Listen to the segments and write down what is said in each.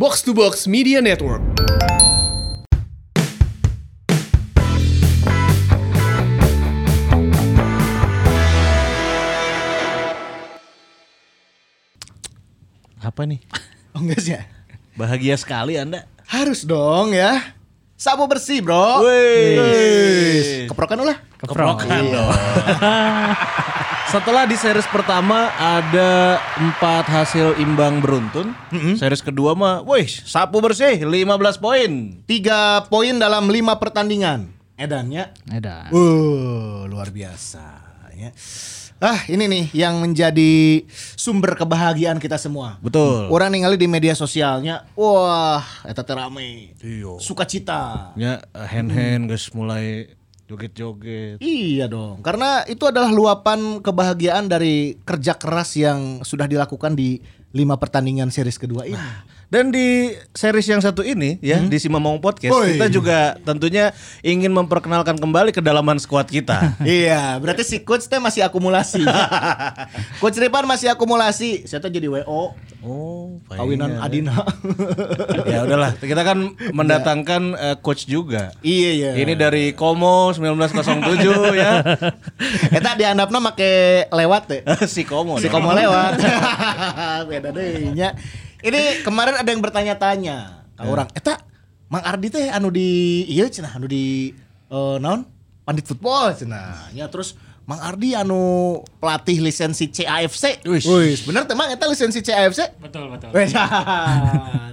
Box to Box Media Network. Apa nih? Oh enggak sih ya? Bahagia sekali Anda. Harus dong ya. Sapu bersih bro. Wih. Keprokan ulah. Keprokan dong. Setelah di series pertama ada empat hasil imbang beruntun. Series kedua mah, wih, sapu bersih 15 poin. Tiga poin dalam lima pertandingan. Edannya. Edan. Uh, luar biasa. Ya. Ah ini nih yang menjadi sumber kebahagiaan kita semua. Betul. Orang ningali di media sosialnya, wah, eta teh rame. Iya. Sukacita. Ya, hand hand guys mulai joget-joget. Iya dong, karena itu adalah luapan kebahagiaan dari kerja keras yang sudah dilakukan di lima pertandingan series kedua ini. Dan di series yang satu ini ya di Si Mamong Podcast Woi. kita juga tentunya ingin memperkenalkan kembali kedalaman skuad kita. iya, berarti si coach teh masih akumulasi. coach Ripan masih akumulasi. Saya tuh jadi WO, Oh, kawinan Adina. ya udahlah, kita kan mendatangkan eh, coach juga. iya iya. Ini dari Komo 1907 ya. Eta diandapna make lewat teh. si Komo. Si dong. komo lewat. Beda deh nya. Ini kemarin ada yang bertanya-tanya ka orang, eta Mang Ardi teh anu di ieu cenah anu di eh, naon? Pandit football cenah. Ya terus Mang Ardi anu pelatih lisensi CAFC. Wih. Bener teh Mang eta lisensi CAFC? Betul betul. Wih,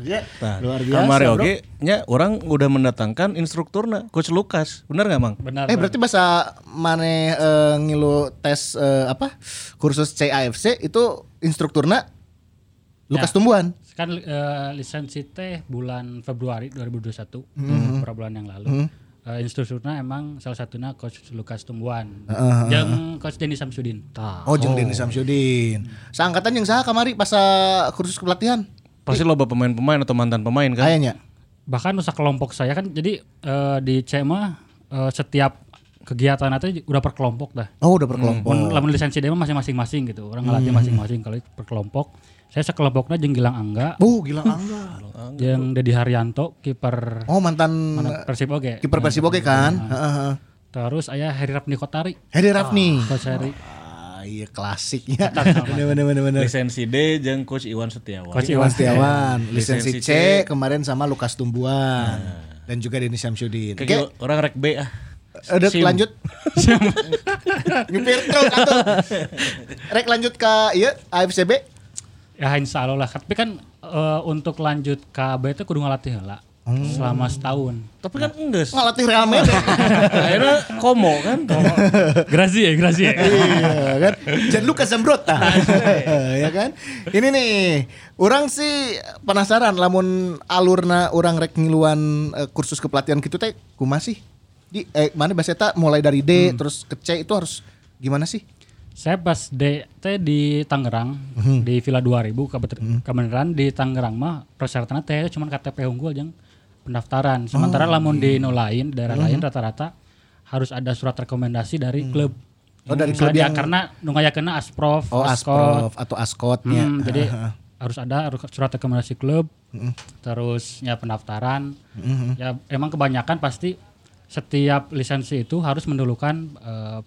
ya, Nah, luar biasa. Kemarin oke, nya orang udah mendatangkan instrukturna, Coach Lukas. Bener nggak, Mang? Benar. Eh berarti bahasa mana eh, ngilu tes eh, apa kursus CAFC itu instrukturna Lukas Ya. Tumbuhan. kan eh, lisensi teh bulan Februari 2021 Hmm. beberapa bulan yang lalu. Eh, instrukturnya emang salah satunya coach Lukas Tumbuhan. Yang coach Denny Samsudin. Oh, jeung Denny Samsudin. Seangkatan yang saha kamari pas eh, kursus pelatihan. Pasti loba pemain-pemain atau mantan pemain kan? Kayaknya. Bahkan nusa kelompok saya kan jadi eh, di CMA eh, setiap kegiatan itu udah per kelompok dah. Oh, udah berkelompok. Mun lamun lisensi dia masing-masing gitu. Orang ngelatih Hmm. masing-masing kalau per kelompok. Saya sekelompoknya jeung Gilang Angga, Oh, gila angga. jeung Dedi Haryanto kiper Oh, mantan Persib oge. kiper Persib oke kan? Heeh, heeh. Terus aya Heri Rafni Kotari. Hedi Rafni. Coach Heri. Ah, iya klasik ya. Bener bener bener bener. Lisensi D jeung Coach Iwan Setiawan. Coach Iwan Setiawan, Lisensi lisensi C. C kemarin sama Lukas Tumbuhan dan juga Denny Samsudin. Kayak Oke, orang rek B ah. udah Sim. lanjut. Nyupir truk atuh. Rek lanjut ke iya AFCB. Ya insya Allah lah. Tapi kan eh, untuk lanjut ke AB itu kudu ngelatih lah. Selama setahun. Tapi kan enggak. Ngelatih Real Madrid. Akhirnya Komo kan. Grazie ya, grazie. iya kan. Jangan luka Zambrota. ya kan. Ini nih, orang sih penasaran lamun alurna orang rek ngiluan eh, kursus kepelatihan gitu teh kumaha sih? Di eh mana bahasa eta mulai dari D terus ke C itu harus gimana sih? Saya pas D teh di Tangerang di Villa 2000 kebetulan kebenaran di Tangerang mah persyaratannya teh cuma KTP unggul yang pendaftaran. Sementara lamun di no lain daerah lain rata-rata harus ada surat rekomendasi dari klub. Oh, dari klub yang- karena nu kena Asprof, Oh, Askot. Asprof atau Askotnya. Hmm, jadi harus ada surat rekomendasi klub, terus ya pendaftaran. Ya emang kebanyakan pasti setiap lisensi itu harus mendulukan eh,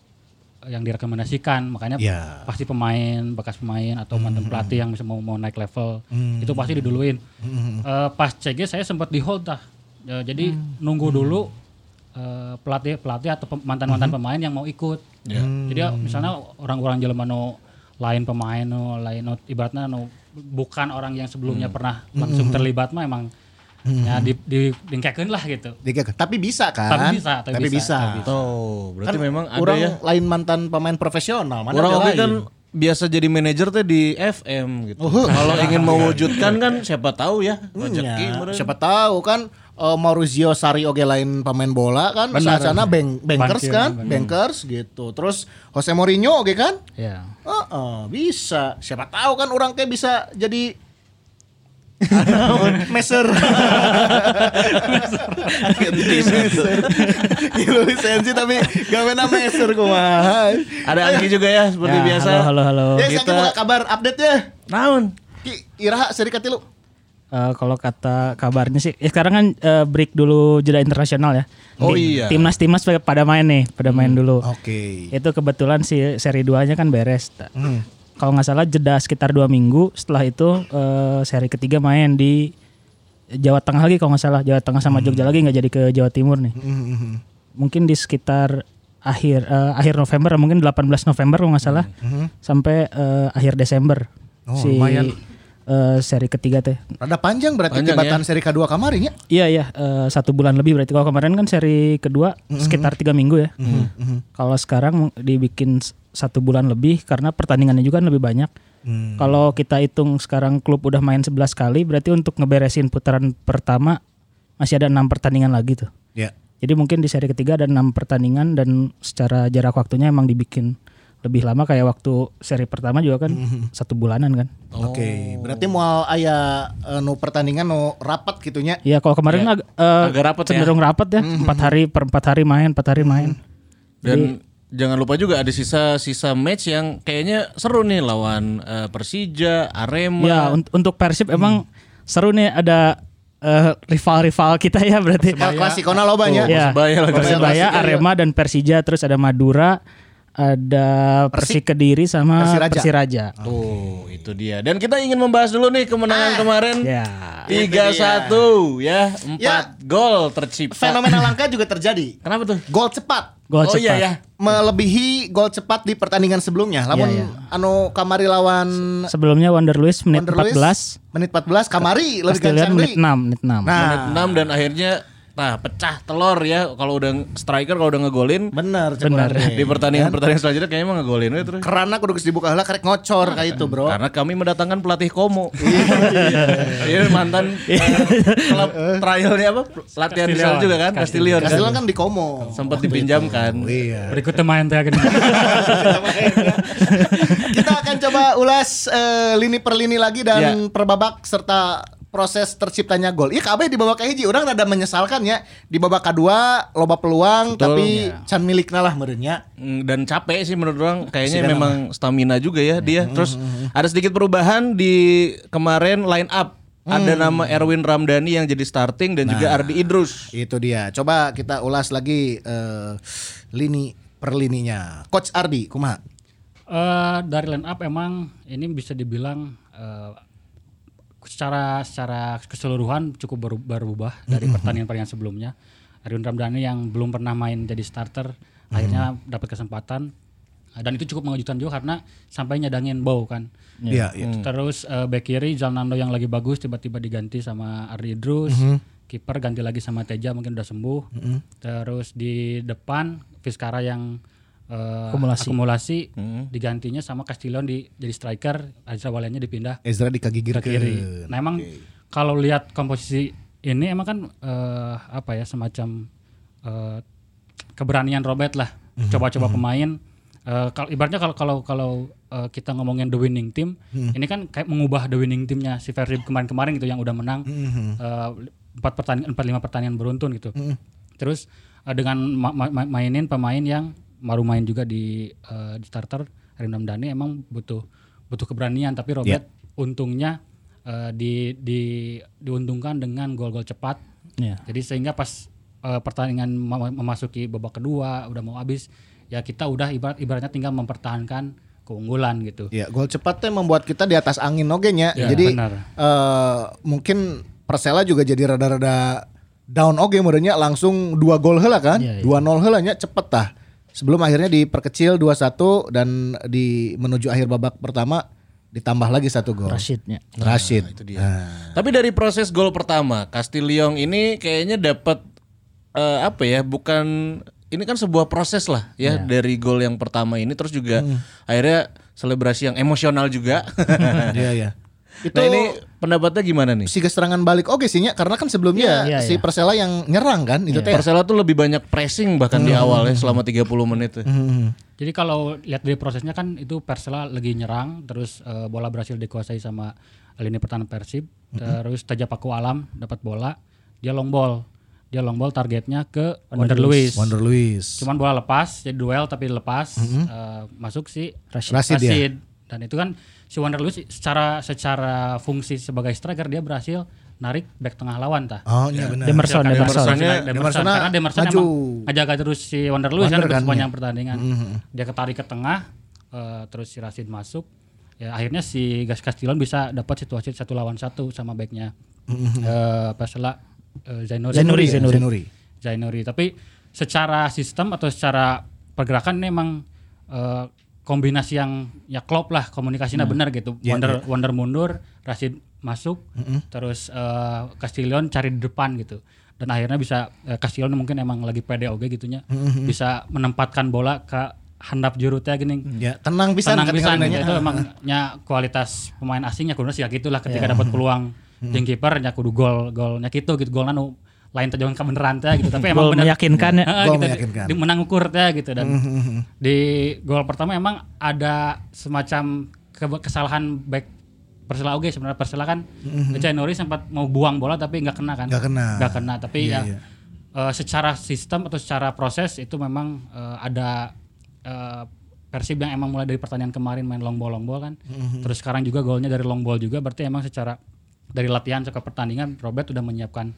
yang direkomendasikan. Makanya Ya. pasti pemain, bekas pemain atau mantan pelatih yang bisa mau, mau naik level itu pasti diduluin. Eh, pas CG saya sempat di hold dah. Ya, jadi nunggu dulu eh, pelatih pelatih atau pem- mantan-mantan pemain yang mau ikut. Jadi ya, misalnya orang-orang jelema no lain pemain no lain no, ibaratnya no bukan orang yang sebelumnya pernah langsung terlibat mah emang ya di di dingkekeun lah gitu. Tapi bisa kan? Tapi bisa, tapi bisa, bisa. tapi bisa. Oh, berarti Kan memang ada orang ya. lain mantan pemain profesional. Mana Orang ada oke lain? kan biasa jadi manajer teh di FM gitu. Oh, Kalau ingin mewujudkan kan siapa tahu ya rezeki Ya, siapa tahu kan eh, Maurizio Sarri oge lain pemain bola kan Benar. sana bank bankers Bankir, kan benar. bankers gitu terus Jose Mourinho oge kan Ya. Heeh, bisa siapa tahu kan orang kayak bisa jadi Meser Gila lisensi tapi gak mena Meser kumaha Ada Anggi juga ya seperti Ya, biasa. halo, halo, halo. Ya Kita- kabar update ya Naon? Ki, Iraha seri katilu Eh, kalau kata kabarnya sih, ya sekarang kan eh, break dulu jeda internasional ya. Oh Tim- iya. Timnas timnas pada main nih, pada main dulu. Oke. Itu kebetulan si seri 2-nya kan beres. Hmm. Kalau nggak salah jeda sekitar dua minggu. Setelah itu eh, seri ketiga main di Jawa Tengah lagi kalau nggak salah. Jawa Tengah sama Jogja lagi nggak jadi ke Jawa Timur nih. Hmm, Mungkin di sekitar akhir eh, akhir November, mungkin 18 November kalau nggak salah, sampai eh, akhir Desember. Oh, si lumayan. Eh, seri ketiga teh. Rada panjang berarti Panjang jabatan seri kedua kemarin ya. Iya iya eh, satu bulan lebih berarti kalau kemarin kan seri kedua sekitar tiga minggu ya. Kalau sekarang dibikin satu bulan lebih karena pertandingannya juga kan lebih banyak. Kalau kita hitung sekarang klub udah main 11 kali berarti untuk ngeberesin putaran pertama masih ada enam pertandingan lagi tuh. Ya. Jadi mungkin di seri ketiga ada enam pertandingan dan secara jarak waktunya emang dibikin lebih lama kayak waktu seri pertama juga kan satu bulanan kan. Oke, berarti mau aya eh, nu pertandingan nu rapat gitunya. Iya kalau kemarin ag- eh, Agak rapat ya. cenderung rapat ya empat hari per empat hari main empat hari main. Dan jangan lupa juga ada sisa-sisa match yang kayaknya seru nih lawan eh, Persija, Arema. Ya un- untuk Persib emang seru nih ada eh, rival-rival kita ya berarti. El Clasico-na lobanya. Ya, Persebaya lagi. Persebaya, Arema dan Persija terus ada Madura, ada Persik Kediri sama Persiraja. Persiraja. Tuh, itu dia. Dan kita ingin membahas dulu nih kemenangan kemarin. Ya. 3-1 ya, 4 Ya. gol tercipta. Fenomena langka juga terjadi. Kenapa tuh? Gol cepat Gol oh cepat. iya ya. melebihi gol cepat di pertandingan sebelumnya. Lamun Iya, anu kamari lawan Sebelumnya Wonder Luis menit Wonder Luis, 14, menit 14 kamari lebih gancang menit deui. 6, menit 6. Nah, Menit 6 dan akhirnya nah pecah telur ya kalau udah striker kalau udah ngegolin bener Bener. di pertandingan pertandingan selanjutnya kayaknya emang ngegolin we terus. Kerana kudu dibuka heula karek ngocor kayak itu, Bro. Karena kami mendatangkan pelatih Komo. Iya mantan eh, klub trialnya apa? Latihan di sana juga kan, Castillion kan. Castillion kan di Komo. Sempat dipinjamkan. Iya. Berikutnya main teh gini. Kita akan coba ulas eh, lini per lini lagi dan per babak serta proses terciptanya gol. Iya kabeh di babak hiji orang rada menyesalkan ya. Di babak kedua loba peluang Betul. tapi can milikna lah merenya. Mm, dan capek sih menurut orang kayaknya Sudah memang stamina juga ya dia. Terus ada sedikit perubahan di kemarin line up. Ada nama Erwin Ramdhani yang jadi starting dan juga Ardi Idrus. Itu dia. Coba kita ulas lagi eh, lini per lininya. Coach Ardi, kumaha? Eh, dari line up emang ini bisa dibilang eh, secara secara keseluruhan cukup baru berubah dari pertandingan-pertandingan sebelumnya. Arjun Ramdhani yang belum pernah main jadi starter akhirnya dapat kesempatan dan itu cukup mengejutkan juga karena sampai nyadangin Bow kan. Iya, iya. Terus eh, back kiri Zalnando yang lagi bagus tiba-tiba diganti sama Ardi Idrus. Kiper ganti lagi sama Teja mungkin udah sembuh. Terus di depan Fiskara yang eh, Akumulasi. akumulasi. Digantinya sama Castillion di jadi striker, Azra Walianya dipindah. Ezra dikagigir ke kiri. Nah emang kalau lihat komposisi ini emang kan eh, apa ya semacam eh, keberanian Robert lah, coba-coba pemain. Eh, kalau ibaratnya kalau kalau kalau eh, kita ngomongin the winning team, ini kan kayak mengubah the winning teamnya. Si Persib kemarin-kemarin gitu yang udah menang. Eh, empat pertandingan empat lima pertandingan beruntun gitu. Terus eh, dengan ma- ma- ma- mainin pemain yang baru main juga di eh, di starter Rindam Dani emang butuh butuh keberanian tapi Robert untungnya eh, di di diuntungkan dengan gol-gol cepat. Iya. Jadi sehingga pas eh, pertandingan mem- memasuki babak kedua udah mau habis ya kita udah ibarat ibaratnya tinggal mempertahankan keunggulan gitu. Ya, gol cepat teh membuat kita di atas angin oge nya. Ya, Jadi benar. eh, mungkin Persela juga jadi rada-rada down oge modenya langsung dua gol heula kan? Iya, iya. 2-0 heula nya cepet tah. Sebelum akhirnya diperkecil 2-1 dan di menuju akhir babak pertama ditambah lagi satu gol. Rashidnya. Rashid. itu dia. Tapi dari proses gol pertama, Castillion ini kayaknya dapat eh, apa ya? Bukan ini kan sebuah proses lah ya dari gol yang pertama ini terus juga akhirnya selebrasi yang emosional juga. Iya, iya. Itu nah ini pendapatnya gimana nih? si serangan balik oke sih nya karena kan sebelumnya Iya, si iya. Persela yang nyerang kan itu teh. Persela tuh lebih banyak pressing bahkan di awal ya selama 30 menit. ya. Jadi kalau lihat dari prosesnya kan itu Persela lagi nyerang, terus eh, bola berhasil dikuasai sama lini pertahanan Persib, terus Teja Paku Alam dapat bola, dia long ball, dia long ball targetnya ke Wonder Luis. Wonder Luis. Cuman bola lepas, jadi duel tapi lepas eh, masuk si Rashid. Rashid ya. Dan itu kan si Wonder Luis secara secara fungsi sebagai striker dia berhasil narik back tengah lawan tah. Oh iya benar. Demerson, Karena- Demerson. Demerson, Demerson karena Demerson maju. emang terus si Wonder Lewis kan Wonder kan, sepanjang iya. pertandingan. Dia ketarik ke tengah, eh, terus si Rashid masuk. Ya akhirnya si Gas Castillon bisa dapat situasi satu lawan satu sama backnya eh Persela eh, Zainuri. Zainuri, ya, Zainuri. Zainuri. Zainuri. Tapi secara sistem atau secara pergerakan ini emang eh, kombinasi yang ya klop lah komunikasinya benar gitu. Ya, Wonder Wonder mundur, Rashid masuk, terus eh, Castillon cari di depan gitu. Dan akhirnya bisa eh, Castillon mungkin emang lagi pede oge gitunya, bisa menempatkan bola ke handap jurutnya gini. Ya, tenang pisan Tenang nanya. gitu. itu emangnya kualitas pemain asingnya kudu sih ya gitulah ketika dapat peluang jeung kiper nya kudu gol golnya gitu gitu gol anu lain terjauh kebenaran teh gitu tapi emang Gol bener meyakinkan ya. Heeh, Gol gitu, meyakinkan. di, menang ukur teh gitu dan di gol pertama emang ada semacam ke- kesalahan back Persela oge sebenarnya Persela kan Januari sempat mau buang bola tapi nggak kena kan Nggak kena. nggak kena tapi Iya, ya iya. eh, secara sistem atau secara proses itu memang eh, ada eh, Persib yang emang mulai dari pertandingan kemarin main long ball long ball kan Mhm. terus sekarang juga golnya dari long ball juga berarti emang secara dari latihan ke pertandingan Robert udah menyiapkan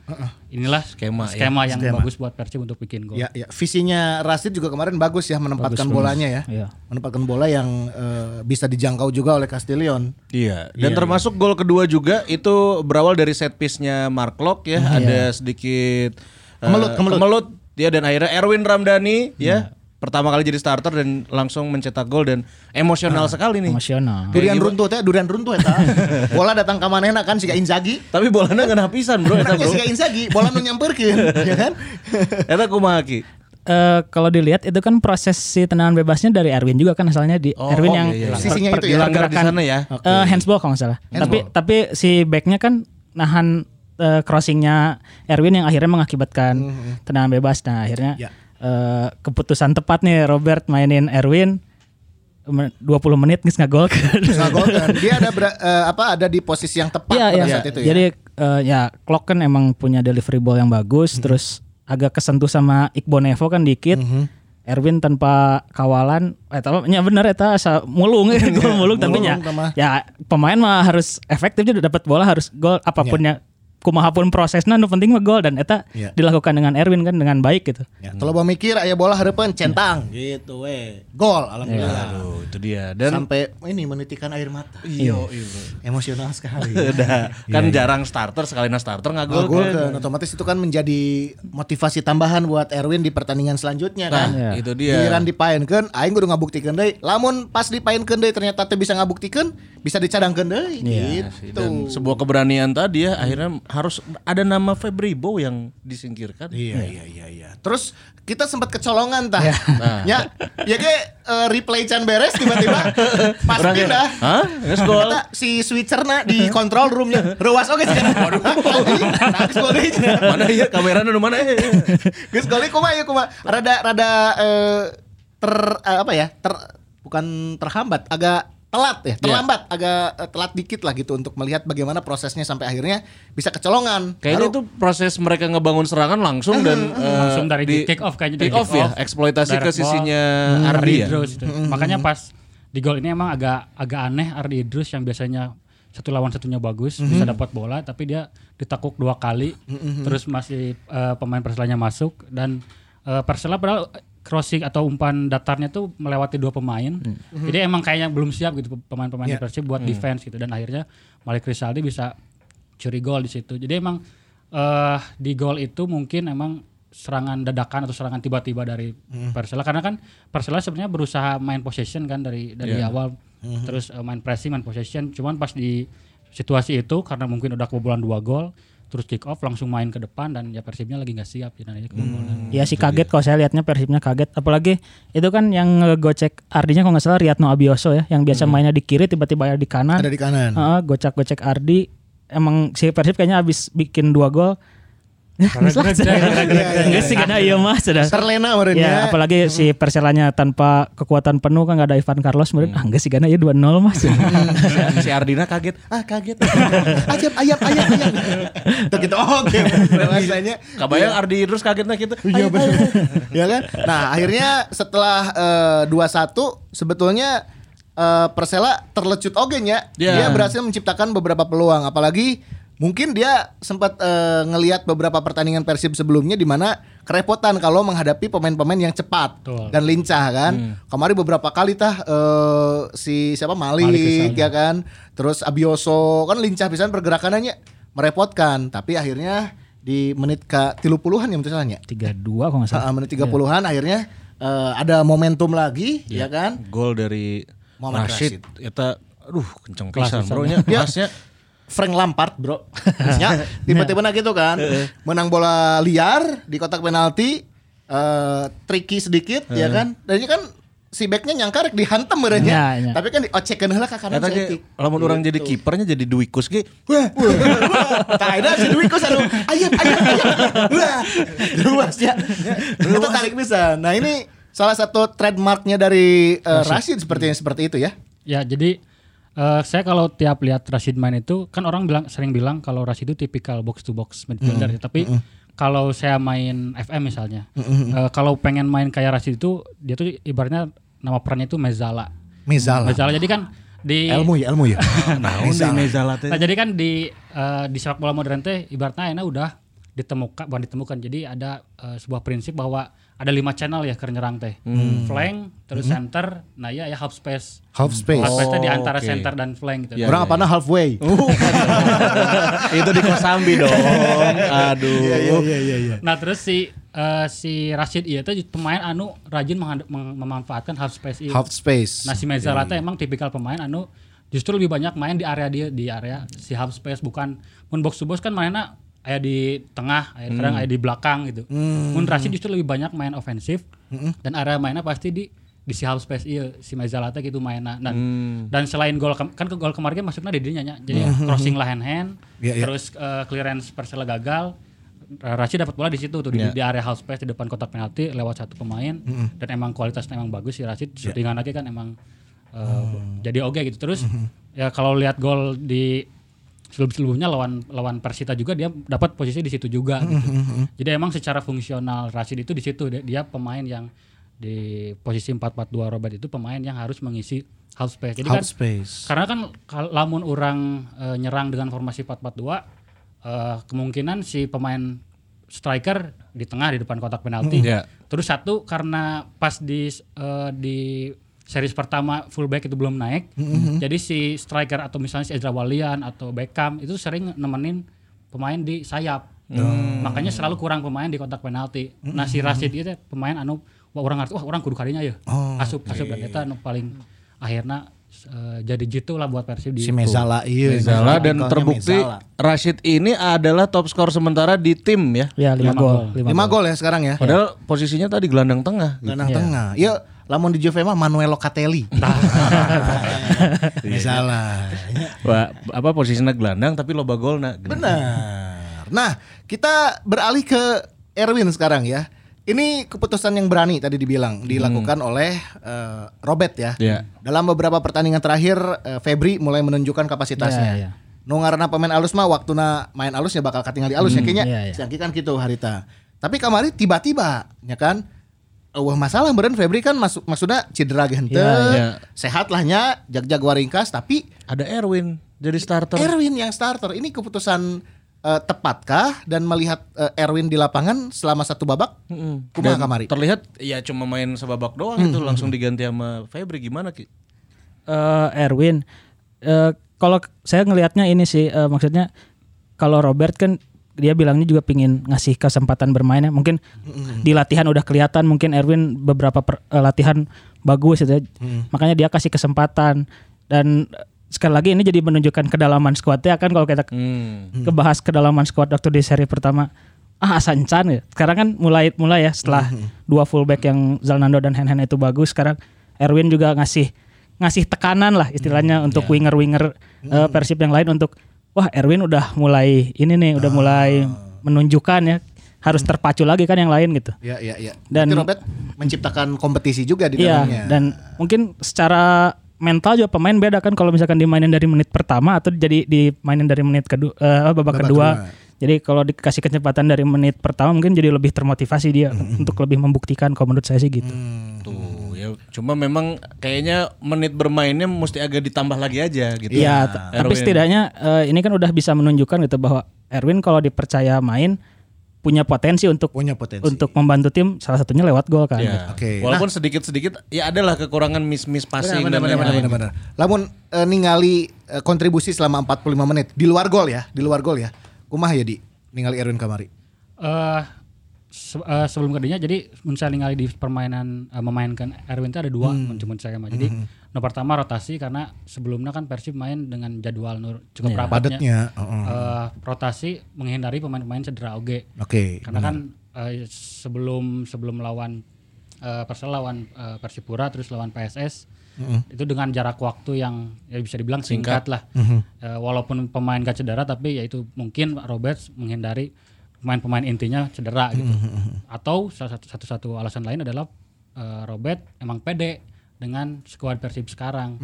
inilah Skema, ya. skema yang Skema. bagus buat Persib untuk bikin gol. Ya, ya. Visinya Rashid juga kemarin bagus ya menempatkan Bagus, bolanya ya. Iya. Menempatkan bola yang eh, bisa dijangkau juga oleh Castillion. Iya, dan termasuk gol kedua juga itu berawal dari set piece-nya Mark Locke ya, ada sedikit eh, Kemelut, kemelut. ya dan akhirnya Erwin Ramdhani ya pertama kali jadi starter dan langsung mencetak gol dan emosional sekali nih. Emosional. Durian runtuh teh, durian runtuh eta. bola datang ke manehna kan siga Inzaghi. Tapi bolanya nggak pisan bro, eta Menangnya bro. siga Inzaghi, bola nu nyamperkeun, ya kan? Eta kumaha Ki? Eh, kalau dilihat itu kan proses si tendangan bebasnya dari Erwin juga kan asalnya di Oh, Erwin oh, yang iya, iya. per- Sisinya per- itu ya, di sana ya. eh, handsball kalau nggak salah. Tapi tapi si backnya kan nahan eh, crossingnya Erwin yang akhirnya mengakibatkan tendangan bebas. Nah akhirnya Ya. Eh, keputusan tepat nih Robert mainin Erwin em, 20 menit nggak gol Nggak gol kan. Dia ada ber- eh, apa ada di posisi yang tepat Iya, pada iya. saat itu ya. Jadi eh, ya Klok kan emang punya delivery ball yang bagus, terus agak kesentuh sama Iqbal Nevo kan dikit. Erwin tanpa kawalan, eh tapi ya bener eta asa mulung gol mulung tapi ya, Mulung, ya pemain mah harus efektif dia dapat bola harus gol apa pun ya kumaha pun prosesnya nu penting mah gol dan eta Iya. dilakukan dengan Erwin kan dengan baik gitu. Ya, kalau mau mikir aya bola hareupeun centang gitu we. Gol alhamdulillah. Aduh, itu dia. Dan Sampai ini menitikan air mata. iya, Emosional sekali. udah kan jarang starter sekali na starter nggak gol. Gol kan. kan otomatis itu kan menjadi motivasi tambahan buat Erwin di pertandingan selanjutnya kan. Nah, itu dia. Giliran dipaenkeun aing kudu ngabuktikeun deui. Lamun pas dipaenkeun deui ternyata teh bisa ngabuktikeun, bisa dicadangkeun deui gitu. Dan sebuah keberanian tadi ya akhirnya harus ada nama Febribo yang disingkirkan. Iya iya iya iya. Terus kita sempat kecolongan tah. Nah. Ya, ya ge eh, replay can beres tiba-tiba pas Orang kayak, pindah. Hah? Gol. Ternyata si switcherna di control roomnya Rewas oke sih Waduh deui cenah. Mana ya kamera nu mana eh. Geus gol deui kumaha ya kumaha Rada rada eh, ter eh, apa ya ter bukan terhambat agak telat ya terlambat agak eh, telat dikit lah gitu untuk melihat bagaimana prosesnya sampai akhirnya bisa kecolongan. Kayaknya Baru- itu proses mereka ngebangun serangan langsung dan eh, Langsung dari di kick off kayaknya dari kick off ya, eksploitasi ke direct ball, sisinya hmm, Ardi ya. Idrus itu. Makanya pas di gol ini emang agak agak aneh Ardi Idrus yang biasanya satu lawan satunya bagus bisa dapat bola tapi dia ditakuk dua kali terus masih eh, pemain Perselanya masuk dan eh, Persela padahal crossing atau umpan datarnya tuh melewati dua pemain. Jadi emang kayaknya belum siap gitu pemain-pemain Iya. Persib buat defense gitu. Dan akhirnya Malik Rizaldi bisa curi gol di situ. Jadi emang eh di gol itu mungkin emang serangan dadakan atau serangan tiba-tiba dari Persela. Karena kan Persela sebenarnya berusaha main possession kan dari dari awal. Terus eh, main pressing main possession. Cuman pas di situasi itu karena mungkin udah kebobolan dua gol terus kick off langsung main ke depan dan ya Persibnya lagi nggak siap akhirnya kebobolan. Ya sih kaget kalau saya lihatnya Persibnya kaget. Apalagi itu kan yang ngegocek Ardinya kalau nggak salah Riatno Abioso ya yang biasa mainnya di kiri tiba-tiba ada di kanan. Ada di kanan. Heeh, gocek-gocek Ardi. Emang si Persib kayaknya habis bikin dua gol Enggak sih karena iya mah sudah. terlena meureun Ya, ya apalagi si Perselanya tanpa kekuatan penuh kan gak ada Ivan Carlos meureun. Ah, enggak sih karena ya 2-0 Mas. si Ardina kaget. Ah, kaget. ayam ayam ayam ayam Tuh gitu oke rasanya Kabayang Ardi terus kagetnya gitu. Iya benar. ya kan? Nah, akhirnya setelah eh, 2-1 sebetulnya eh, Persela terlecut oge nya. Ya. Dia berhasil menciptakan beberapa peluang apalagi Mungkin dia sempat eh, ngelihat beberapa pertandingan Persib sebelumnya di mana kerepotan kalau menghadapi pemain-pemain yang cepat Betul. dan lincah kan. Kemarin beberapa kali tah eh, si siapa Malik, Malik ya kan. Terus Abioso kan lincah pisan pergerakannya merepotkan, tapi akhirnya di menit ke 30-an ya misalnya. 32 kalau nggak salah. menit 30-an akhirnya eh, ada momentum lagi ya kan. Gol dari Muhammad Rashid. Eta aduh kenceng pisan bro nya. Ya. Kelasnya Frank Lampard bro. Ya tiba-tiba nah gitu kan? Menang bola liar di kotak penalti eh tricky sedikit ya kan? Dan ini kan si backnya nyangka rek dihantam merenya Ya, ya. tapi kan diocekeun heula ka kanan setik lamun orang jadi kipernya jadi Dwi Kus ge. Wah, kaida si Dwi Kus anu ayam ayam ayam. Wah, luas ya. Itu tarik bisa. Nah, ini salah satu trademarknya dari eh, Rashid sepertinya seperti itu ya. Ya, jadi eh, saya kalau tiap lihat Rashid main itu kan orang bilang sering bilang kalau Rashid itu tipikal box to box midfielder ya. tapi kalau saya main FM misalnya, eh, kalau pengen main kayak Rashid itu dia tuh ibaratnya nama perannya itu Mezala. Mizala. Mezala jadi kan di Ilmu ya, ilmu ya. Naon di Mezala teh. Nah, jadi kan di eh, di sepak bola modern teh ibaratnya enak udah ditemukan bukan ditemukan. Jadi ada eh, sebuah prinsip bahwa ada lima channel ya ke nyerang teh. Flank, terus center, nah ya ya half space. Half space. Half space teh di Oh, antara oke. center dan flank gitu. Ya. Orang apa halfway. Itu di Kosambi dong. Aduh. iya iya. Nah, terus si eh, si Rashid iya teh pemain anu rajin mem- memanfaatkan half space ieu. Half space. Nah, si Mezala teh emang tipikal pemain anu justru lebih banyak main di area dia di area si half space bukan mun box to box kan mainnya aya di tengah, aya kadang aya di belakang gitu. Mun Rashid justru lebih banyak main ofensif dan area mainnya pasti di di si half space iya si Mezala teh gitu mainnya. Dan dan selain gol kan ke gol kemarin masuknya di dinya nya. Jadi crossing lah hand hand Iya, iya. terus eh, clearance Persela gagal. Rashid dapat bola di situ tuh di, Iya. di area half space di depan kotak penalti lewat satu pemain. Dan emang kualitasnya emang bagus si Rashid. Shootingan lagi kan emang uh, jadi oke gitu. Terus ya kalau lihat gol di sebelum sebelumnya lawan lawan Persita juga dia dapat posisi di situ juga gitu. jadi emang secara fungsional Rashid itu di situ dia, dia pemain yang di posisi 4-4-2 Robert itu pemain yang harus mengisi half space jadi kan Half space. karena kan lamun orang eh, nyerang dengan formasi 4-4-2 eh, kemungkinan si pemain striker di tengah di depan kotak penalti. Ya. Terus satu karena pas di eh, di series pertama fullback itu belum naik. Jadi si striker atau misalnya si Ezra Walian atau Beckham itu sering nemenin pemain di sayap. Makanya selalu kurang pemain di kotak penalti. Nah si Rashid itu pemain anu wah orang ngerti wah orang kudu kadinya ya. asup asup dan eta anu paling akhirnya eh, jadi jitu lah buat Persib di Si Mezala iya. Mezala dan terbukti Mezala. Rashid ini adalah top skor sementara di tim ya. Ya 5 Lima gol. gol. lima gol ya sekarang ya. Padahal posisinya tadi gelandang tengah. gitu. Gelandang tengah. Ya, lamun di Juve mah Manuel Locatelli. Mezala. Wah, apa posisinya gelandang tapi loba golna. Benar. Nah, kita beralih ke Erwin sekarang ya. Ini keputusan yang berani tadi dibilang dilakukan oleh eh, Robert ya. Iya. Dalam beberapa pertandingan terakhir eh, Febri mulai menunjukkan kapasitasnya. Iya, iya. Nu ngaranna pemain alus mah waktuna main alusnya bakal katingali alus ya kayaknya. iya, iya. Siangki kan gitu harita. Tapi kamari tiba-tiba ya kan Wah masalah beren Febri kan masuk maksudnya cedera ge henteu. Iya, iya. Sehat lahnya jag-jag waringkas tapi Ada Erwin jadi starter. Erwin yang starter. Ini keputusan eh, tepatkah dan melihat eh, Erwin di lapangan selama satu babak? Kumaha Dan kamari? Terlihat ya cuma main sebabak doang itu langsung diganti sama Febri gimana Ki? Eh, Erwin, eh, kalau saya ngelihatnya ini sih eh, maksudnya kalau Robert kan dia bilangnya juga pingin ngasih kesempatan bermain ya. Mungkin di latihan udah kelihatan mungkin Erwin beberapa per- eh, latihan bagus gitu ya. Makanya dia kasih kesempatan. Dan eh, sekali lagi ini jadi menunjukkan kedalaman skuadnya kan kalau kita Hmm. kebahas kedalaman squad waktu di seri pertama. Ah Hasan Chan ya. Sekarang kan mulai mulai ya setelah dua fullback yang Zalnando dan Hen Hen itu bagus. Sekarang Erwin juga ngasih ngasih tekanan lah istilahnya untuk winger-winger eh, Persib yang lain untuk wah Erwin udah mulai ini nih udah mulai menunjukkan ya harus terpacu lagi kan yang lain gitu. Ya, ya, ya. Dan- Dan Robert menciptakan kompetisi juga di Iya dalamnya. dan mungkin secara mental juga pemain beda kan kalau misalkan dimainin dari menit pertama atau jadi dimainin dari menit kedua eh, babak, Babak kedua. kedua. Jadi kalau dikasih kecepatan dari menit pertama mungkin jadi lebih termotivasi dia untuk lebih membuktikan kalau menurut saya sih gitu. Hmm. Cuma memang kayaknya menit bermainnya mesti agak ditambah lagi aja gitu. Iya, t- tapi setidaknya eh, ini kan udah bisa menunjukkan gitu bahwa Erwin kalau dipercaya main punya potensi untuk Punya potensi. untuk membantu tim salah satunya lewat gol kan. Ya. Oke. Walaupun sedikit-sedikit ya adalah kekurangan miss-miss passing Benar, dan benar, benar, lain-lain. benar, benar. Lamun eh, ningali eh, kontribusi selama 45 menit di luar gol ya, di luar gol ya. Kumaha ya di ningali Erwin Kamari. Eh se- eh, sebelum kedenya jadi misalnya ngali di permainan eh, memainkan Erwin itu ada dua Hmm. saya mah. Jadi no pertama rotasi karena sebelumnya kan Persib main dengan jadwal nur cukup rapatnya. Padatnya. heeh. Eh, rotasi menghindari pemain-pemain cedera oge. Oke. Karena kan eh, sebelum sebelum lawan eh, Persela lawan eh, Persipura terus lawan PSS itu dengan jarak waktu yang ya bisa dibilang singkat, lah. Eh, walaupun pemain gak cedera tapi ya itu mungkin Roberts menghindari pemain-pemain intinya cedera gitu. Atau salah satu satu satu alasan lain adalah eh, Robert emang pede dengan skuad Persib sekarang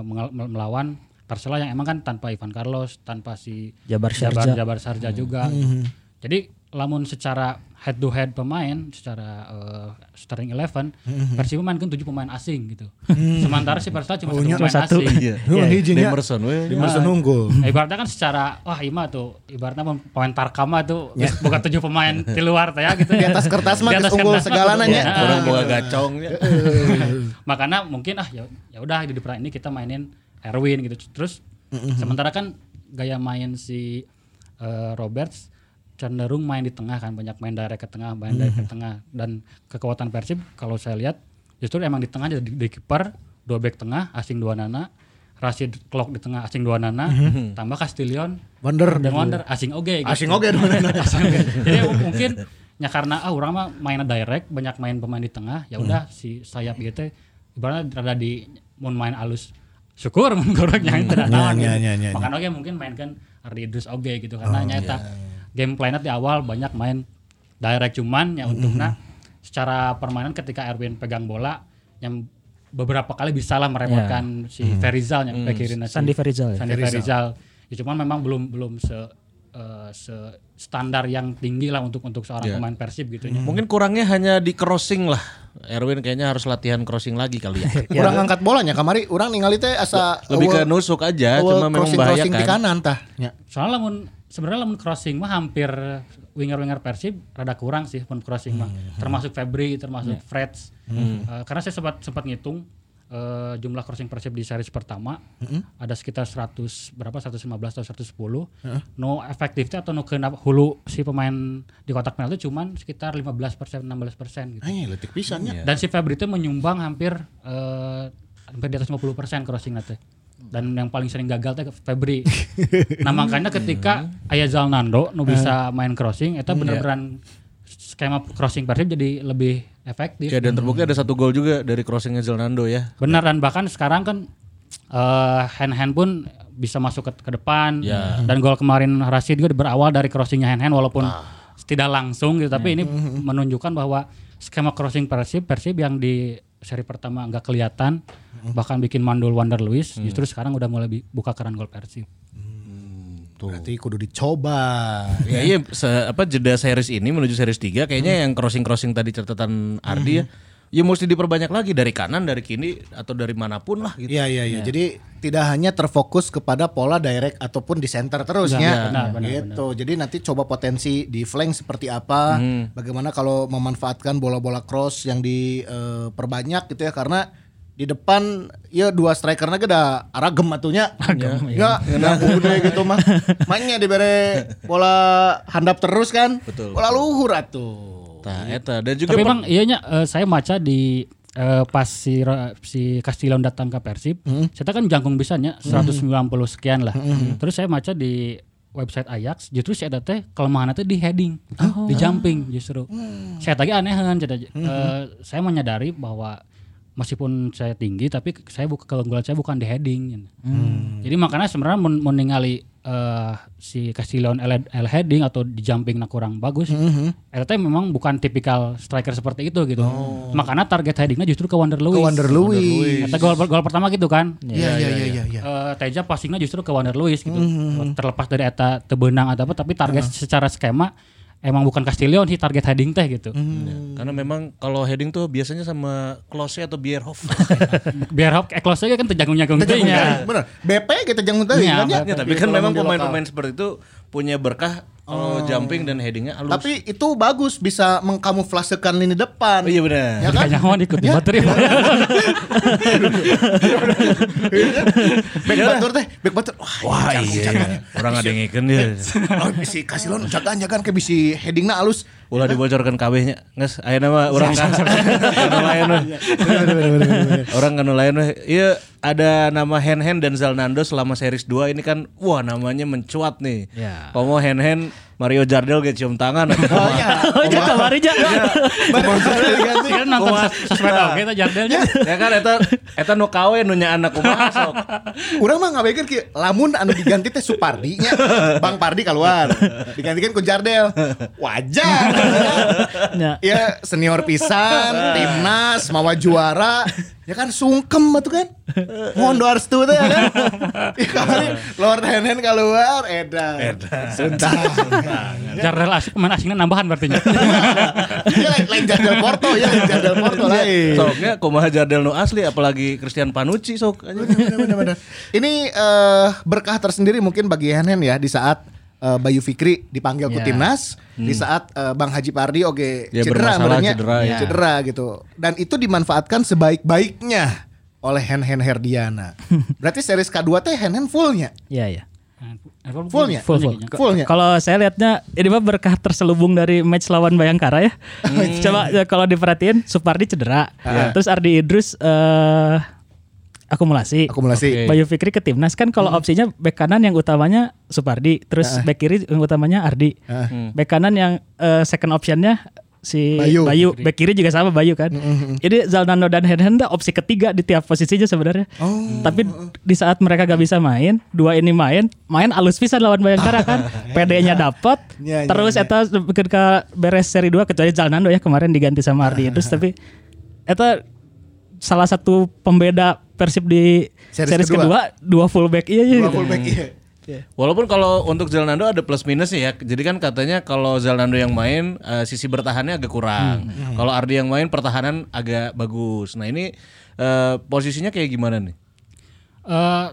mengal- melawan Persela yang emang kan tanpa Ivan Carlos, tanpa si Jabar Jabar, Syarja. Jabar Sarja juga. gitu. Jadi lamun secara head to head pemain, secara eh, starting eleven, Persib mainkan tujuh pemain asing gitu. Sementara si Persela cuma satu pemain satu. asing. Iya. Nu hijinya Demerson we. di Merson unggul. Nah, ibaratnya kan secara wah ima tuh ibaratnya pemain Tarkama tuh geus boga tujuh pemain di luar ya gitu. Di atas kertas mah Di atas unggul kertas mah segalana kudu- nya. Ah, Orang gitu. boga gacong ya. Makanya mungkin ah ya ya udah di peran ini kita mainin Erwin gitu. Terus sementara kan gaya main si eh, Roberts cenderung main di tengah kan banyak main direct ke tengah, main direct ke tengah dan kekuatan Persib kalau saya lihat justru emang di tengah jadi di, di kiper dua back tengah asing dua nana Rashid Klok di tengah asing dua nana tambah Castillion Wonder. dan Wonder asing oge gitu. Asing oge dua nana. Asing oge. Jadi mungkin ya karena ah orang mah mainnya direct banyak main pemain di tengah ya udah si sayap gitu ibaratnya rada di mau main alus syukur mun gorengnya itu tidak naon gitu. nya, nya, Makanya oge mungkin mainkan Ardi Idrus oge gitu karena nyata game plannya di awal banyak main direct cuman ya untuknya secara permainan ketika Erwin pegang bola yang beberapa kali bisa lah merepotkan si Ferizal yang kirinya si Sandi Ferizal ya? Sandi Ferizal. Ya cuman memang belum belum se eh, se standar yang tinggi lah untuk untuk seorang pemain Persib gitu ya. Mungkin kurangnya hanya di crossing lah. Erwin kayaknya harus latihan crossing lagi kali ya. Urang angkat bolanya kamari urang ningali teh asa Lebih ke nusuk aja, cuma memang crossing crossing di kanan tah. Nya. Soalnya lamun sebenarnya lamun crossing mah hampir winger-winger Persib rada kurang sih pun crossing mah. Termasuk Febri, termasuk Freds. Eh, karena saya sempat sempat ngitung eh, jumlah crossing Persib di series pertama ada sekitar 100 berapa 115 atau 110. No efektifnya atau no kena hulu si pemain di kotak penalti cuman sekitar 15 persen 16 persen gitu. Ay, letik pisan nya. Dan si Febri itu menyumbang hampir eh, hampir di atas 50 persen crossing nanti. Dan yang paling sering gagal teh Febri. nah makanya ketika Aya Zalnando nu bisa main crossing, itu bener-bener skema crossing Persib jadi lebih efektif. Ya dan terbukti ada satu gol juga dari crossingnya Zelnando ya. Benar dan bahkan sekarang kan eh hand hand pun bisa masuk ke, ke depan Ya. dan gol kemarin Rashid juga berawal dari crossingnya hand hand walaupun Ah. tidak langsung gitu tapi ini menunjukkan bahwa skema crossing Persib Persib yang di seri pertama nggak kelihatan bahkan bikin mandul Wander Luis Hmm. justru sekarang udah mulai buka keran gol Persib. Berarti kudu dicoba. Ya iya se- apa jeda series ini menuju series 3 kayaknya yang crossing-crossing tadi catatan Ardi ya. Ya mesti diperbanyak lagi dari kanan, dari kiri atau dari mana pun lah gitu. Iya iya iya. Jadi tidak hanya terfokus kepada pola direct ataupun di center terusnya. Iya, benar, benar, gitu. Jadi nanti coba potensi di flank seperti apa. Bagaimana kalau memanfaatkan bola-bola cross yang diperbanyak gitu ya karena di depan ya dua strikernya geda aragem atunya. Ya, ya gede gitu mah. Mainnya dibere bola handap terus kan. Betul. Bola luhur atuh. Nah, eta. Dan juga Tapi per- emang iya saya baca di eh, pas si si Castillon datang ke Persib, saya kan jangkung bisanya 190 sekian lah. Terus saya baca di website Ajax justru si ada teh kelemahannya teh di heading, di jumping justru. Saya tadi aneh kan saya menyadari bahwa meskipun saya tinggi tapi saya buka keunggulan saya bukan di heading. Jadi makanya sebenarnya mun eh, si Castillon L, L heading atau di jumping nah kurang bagus. Teh memang bukan tipikal striker seperti itu gitu. Makanya target headingnya justru ke Wander Lewis. Ke Wander Lewis. Eta gol gol pertama gitu kan. Iya iya iya iya iya. Eh, Teja passingnya justru ke Wander Lewis gitu. Terlepas dari eta tebenang atau apa tapi target secara skema emang bukan Castillion sih target heading teh gitu. Ya, Karena memang kalau heading tuh biasanya sama Klose atau Bierhoff. Hop close aja kan terjagung-jagung teh. ya. bener. BP kita jangan tadi Iya, kan ya. Ya, tapi kan memang pemain-pemain seperti itu punya berkah kalau jumping dan headingnya halus. Tapi itu bagus bisa mengkamuflasekan lini depan. Oh, iya benar. Ya kan? Kayaknya mau ikut di baterai. Back batur teh, back batur. Wah, Wah iya, orang ada yang ngeken dia. Oh, bisi kasih lon jagaan jagaan ke bisi headingna halus. Ulah dibocorkan KB-nya. Nges, aya nama orang kan. Kanu lain weh. Orang kanu lain. Iya ada nama Hen Hen dan Zalnando selama series 2 ini kan wah namanya mencuat nih. Ya. Komo Hen Hen Mario Jardel ge cium tangan. Oh iya. Oh, ja kamari ja. Sih kan nonton sosmed oke itu jardelnya. ya kan eta eta nu kawe nu nya anak kumaha sok. Urang mah ngabekeun ki lamun anu diganti teh Supardi nya. Bang Pardi keluar. Digantikan ku Jardel. Wajar. Ya senior pisan, timnas, mawa juara. Ya kan sungkem atuh kan. Mohon doa restu teh ya kan. Ya kali Lord Henen keluar edan. Sudah. Jardel asik pemain asingnya nambahan berarti. Ya lain, Jardel Porto ya, lain Jardel Porto lain. Soknya kumaha Jardel nu asli apalagi Christian Panucci sok. Ini eh, berkah tersendiri mungkin bagi Henen ya di saat eh, Bayu Fikri dipanggil ke Ya. timnas, di saat eh, Bang Haji Pardi oke Ya, cedera, merenya. cedera, ya. cedera gitu. Dan itu dimanfaatkan sebaik-baiknya oleh Hen Hen Herdiana. Berarti series kedua teh Hen Hen fullnya. Iya, iya. Fullnya? Full full. kayaknya. Fullnya. Kalau saya lihatnya ini mah berkah terselubung dari match lawan Bayangkara ya. Coba ya, kalau diperhatiin Supardi cedera. Terus Ardi Idrus eh akumulasi. Akumulasi. Bayu Fikri ke timnas kan kalau opsinya bek kanan yang utamanya Supardi, terus bek kiri yang utamanya Ardi. Bek kanan yang eh, second optionnya si Bayu. Bayu, bek kiri juga sama Bayu kan. Jadi Zalnando dan Henhen tuh opsi ketiga di tiap posisinya sebenarnya. Tapi di saat mereka gak bisa main, dua ini main, main alus pisan lawan Bayangkara kan. PD-nya dapat. Ya, ya, terus ya. eta ketika beres seri 2 kecuali Zalnando ya kemarin diganti sama Ardi Idrus tapi eta salah satu pembeda Persib di Series series, kedua. kedua. dua fullback iya iya Dua gitu. fullback iya. Walaupun kalau untuk Zalnando ada plus minus ya. Jadi kan katanya kalau Zalnando yang main eh, sisi bertahannya agak kurang. Kalau Ardi yang main pertahanan agak bagus. Nah ini eh, posisinya kayak gimana nih? Eh,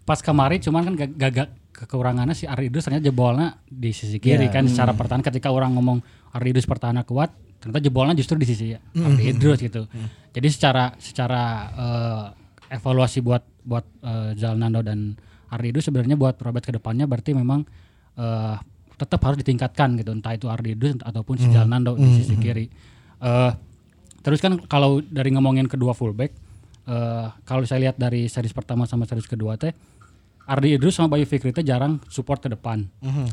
pas kemarin cuman kan gag- gagak kekurangannya si Aridus ternyata jebolnya di sisi kiri kan secara pertahanan ketika orang ngomong Aridus pertahanan kuat ternyata jebolnya justru di sisi Aridus gitu. Jadi secara secara eh, evaluasi buat buat eh, Zalnando dan Aridus sebenarnya buat Robert ke depannya berarti memang eh, tetap harus ditingkatkan gitu. Entah itu Aridus ataupun si Zalnando di sisi kiri. Eh, terus kan kalau dari ngomongin kedua fullback eh kalau saya lihat dari series pertama sama series kedua teh Ardi Idrus sama Bayu Fikri teh jarang support ke depan. K-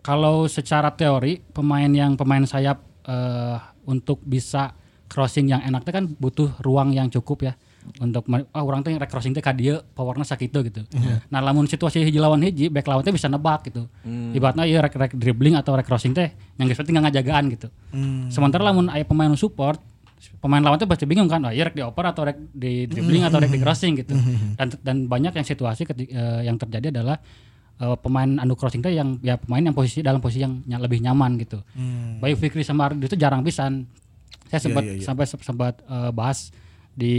Kalau secara teori pemain yang pemain sayap eh untuk bisa crossing yang enak teh kan butuh ruang yang cukup ya untuk ah orang teh rek crossing teh ka dieu powerna sakitu gitu. Nah lamun situasi hiji lawan hiji back lawan teh bisa nebak gitu. Ibaratnya ieu rek rek dribbling atau rek crossing teh yang geus penting ngajagaan gitu. Sementara lamun aya pemain support pemain lawan tuh pasti bingung kan, oh iya rek dioper atau rek di dribbling atau rek di crossing gitu. Dan dan banyak yang situasi keti- eh, yang terjadi adalah eh, pemain anu crossing teh yang ya pemain yang posisi dalam posisi yang ny- lebih nyaman gitu. Bayu Fikri sama Ardi itu jarang pisan. Saya sempat sampai se- sempat eh, bahas di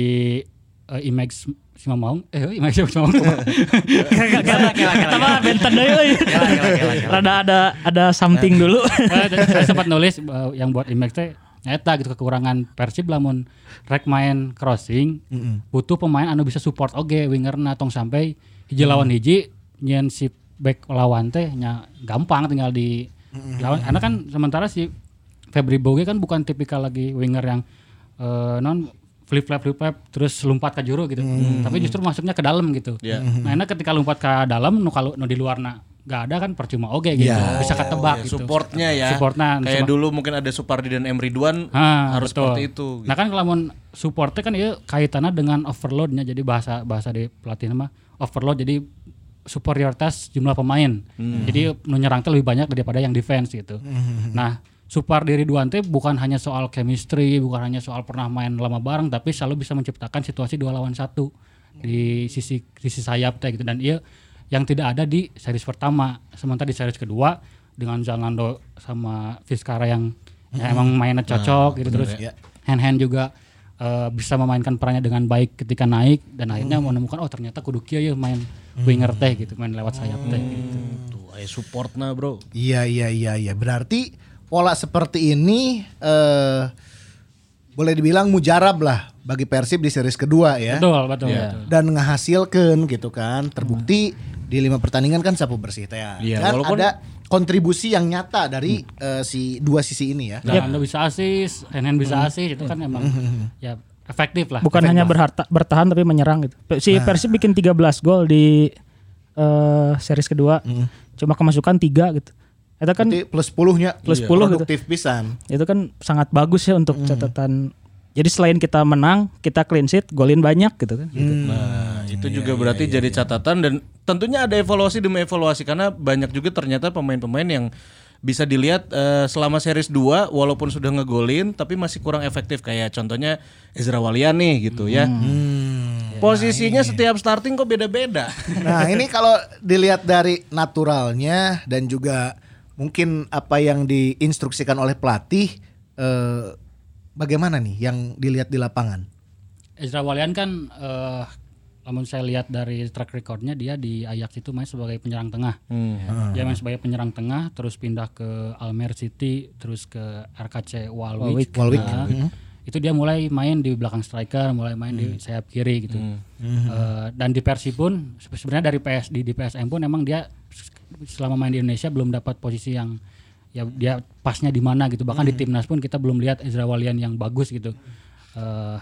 eh, Imax Simamaung, eh Imax Simamaung. Kita mah benten euy. Rada ada ada something dulu. Eh, dan saya sempat nulis eh, yang buat Imax teh nyata gitu kekurangan Persib lamun rek main crossing butuh pemain anu bisa support oge wingerna tong sampai hiji lawan hiji nyen si back lawan teh nya gampang tinggal di lawan. Karena kan sementara si Febri Boge kan bukan tipikal lagi winger yang eh, non flip flap flip flap terus lompat ke juru gitu tapi justru masuknya ke dalam gitu Iya. nah enak ketika lompat ke dalam nu kalau nu di luarna nggak ada kan percuma oge gitu Iya. bisa ketebak gitu Supportnya ya. Supportnya, Kayak cuma- dulu mungkin ada Supardi dan M Ridwan Ah, harus betul. seperti itu. gitu. Nah kan kalau mau supportnya kan itu kaitannya dengan overloadnya. Jadi bahasa bahasa di pelatih mah overload. Jadi superioritas jumlah pemain. Hmm. Jadi nu nyerang teh lebih banyak daripada yang defense gitu. Nah Supar diri Duante bukan hanya soal chemistry, bukan hanya soal pernah main lama bareng, tapi selalu bisa menciptakan situasi dua lawan satu di sisi sisi sayap teh gitu. Dan iya yang tidak ada di series pertama. Sementara di series kedua dengan Zalando sama Vizcara yang ya emang mainnya cocok gitu terus ya. hand hand juga eh, bisa memainkan perannya dengan baik ketika naik dan akhirnya menemukan oh ternyata kudu kieu ya main winger teh gitu main lewat sayap teh gitu. Tuh, ayo supportna bro. Iya iya iya iya. Berarti pola seperti ini eh boleh dibilang mujarab lah bagi Persib di series kedua ya. Betul, betul, Iya. betul. Dan ngehasilkan gitu kan. Terbukti di lima pertandingan kan sapu bersih teh. ya. Iya, Dan walaupun- ada kontribusi yang nyata dari eh, si dua sisi ini ya. Dan Anda bisa asis, hand bisa asis itu kan emang ya efektif lah. Bukan hanya berharta, bertahan tapi menyerang gitu. Si Persib bikin 13 gol di eh series kedua. Cuma kemasukan 3 gitu. Itu kan Berarti plus 10-nya Plus iya, 10 gitu. produktif pisan. itu kan sangat bagus ya untuk catatan. Jadi selain kita menang, kita clean sheet, golin banyak gitu kan. Nah, itu juga berarti jadi catatan dan tentunya ada evaluasi demi evaluasi karena banyak juga ternyata pemain-pemain yang bisa dilihat eh, selama series 2 walaupun sudah ngegolin tapi masih kurang efektif kayak contohnya Ezra Walian nih gitu ya. Posisinya setiap starting kok beda-beda. Nah ini kalau dilihat dari naturalnya dan juga mungkin apa yang diinstruksikan oleh pelatih, eh, bagaimana nih yang dilihat di lapangan? Ezra Walian kan eh namun saya lihat dari track recordnya dia di Ajax itu main sebagai penyerang tengah. Dia main sebagai penyerang tengah, terus pindah ke Almer City, terus ke RKC Walwijk. Walwijk. Nah, Itu dia mulai main di belakang striker, mulai main di sayap kiri gitu. Eh, dan di Persib pun se- sebenarnya dari PS di, di PSM pun emang dia selama main di Indonesia belum dapat posisi yang ya dia pasnya di mana gitu. Bahkan di timnas pun kita belum lihat Ezra Walian yang bagus gitu. Eh,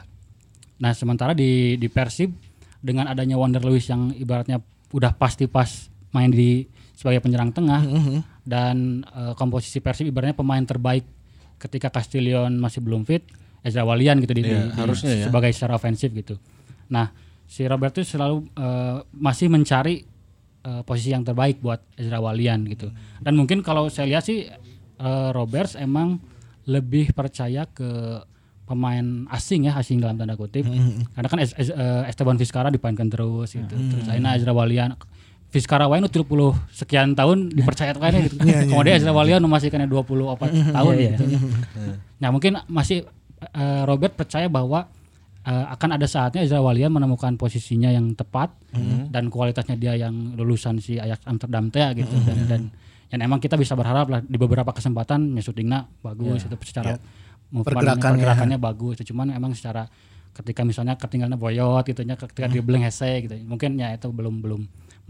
Nah sementara di di Persib dengan adanya Wonder Lewis yang ibaratnya udah pasti pas main di sebagai penyerang tengah dan eh, komposisi Persib ibaratnya pemain terbaik ketika Castillion masih belum fit Ezra Walian gitu di, Iya, di- di- harusnya ya. sebagai secara ofensif gitu. Nah si Roberto selalu eh, masih mencari eh, posisi yang terbaik buat Ezra Walian gitu. Dan mungkin kalau saya lihat sih eh, Roberts emang lebih percaya ke pemain asing ya asing dalam tanda kutip. Karena kan Es- Es- eh, Esteban Vizcara dipainkan terus gitu. Terus akhirnya Ezra Walian Vizcara wae nu 30 sekian tahun dipercaya kayaknya gitu. Kemudian Ezra Walian masih kena 24 tahun gitu. Nah mungkin masih eh, Robert percaya bahwa eh, akan ada saatnya Ezra Walian menemukan posisinya yang tepat dan kualitasnya dia yang lulusan si Ajax Amsterdam teh gitu. Dan dan dan emang kita bisa berharap lah di beberapa kesempatan ya syutingnya bagus itu secara movement-nya, Pergerakannya. pergerakannya bagus. Cuman emang secara ketika misalnya ketinggalan boyot gitu nya ketika dribbling hese gitu mungkin ya itu belum belum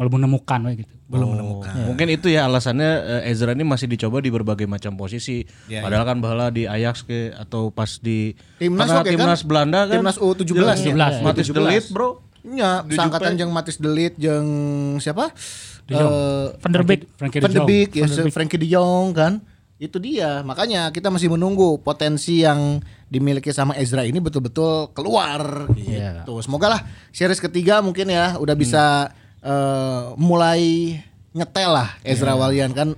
belum menemukan we, gitu Belum menemukan. Mungkin itu ya alasannya eh, Ezra ini masih dicoba di berbagai macam posisi. Ya, Padahal kan bahala di Ajax ke atau pas di Timnas oke kan? timnas Belanda kan. Timnas U17 ya? Jelas, Matis U17. Delit, Bro. Sangkatan Jupe. jeung Matis Delit jeung siapa? De Jong. Eh, Van der Beek. Frankie de Van Jong. Beek, ya, Frankie de Jong kan. Itu dia. Makanya kita masih menunggu potensi yang dimiliki sama Ezra ini betul-betul keluar gitu. Semoga lah series ketiga mungkin ya udah bisa eh, mulai nyetel lah Ezra Walian kan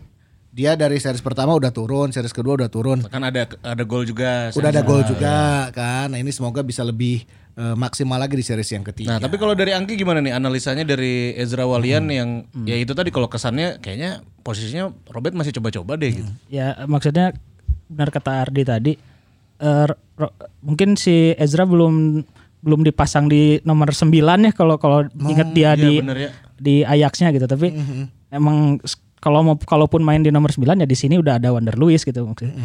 dia dari series pertama udah turun, series kedua udah turun. Kan ada ada gol juga. Udah ada gol ya. juga kan. Nah, ini semoga bisa lebih eh, maksimal lagi di series yang ketiga. Nah, tapi kalau dari Angki gimana nih analisanya dari Ezra Walian yang ya itu tadi kalau kesannya kayaknya posisinya Robert masih coba-coba deh gitu. Ya maksudnya benar kata Ardi tadi eh, Ro- mungkin si Ezra belum belum dipasang di nomor 9 ya kalau kalau ingat dia iya di bener ya. di Ajaxnya gitu tapi emang s- kalau mau kalaupun main di nomor 9 ya di sini udah ada Wander Luis gitu maksudnya.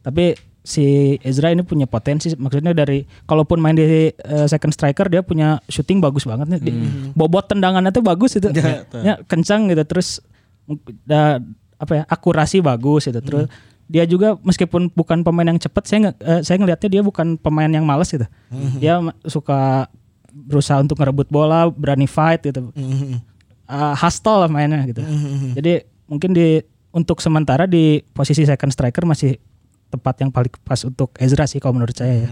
Tapi si Ezra ini punya potensi maksudnya dari kalaupun main di eh, second striker dia punya shooting bagus banget nih. Di- bobot tendangannya tuh bagus itu. ya, kencang gitu terus da, apa ya akurasi bagus gitu terus dia juga meskipun bukan pemain yang cepat saya nge- eh, saya ngelihatnya dia bukan pemain yang malas gitu dia ma- suka berusaha untuk ngerebut bola berani fight gitu uh, hustle lah mainnya gitu. Jadi mungkin di untuk sementara di posisi second striker masih tepat yang paling pas untuk Ezra sih kalau menurut saya ya.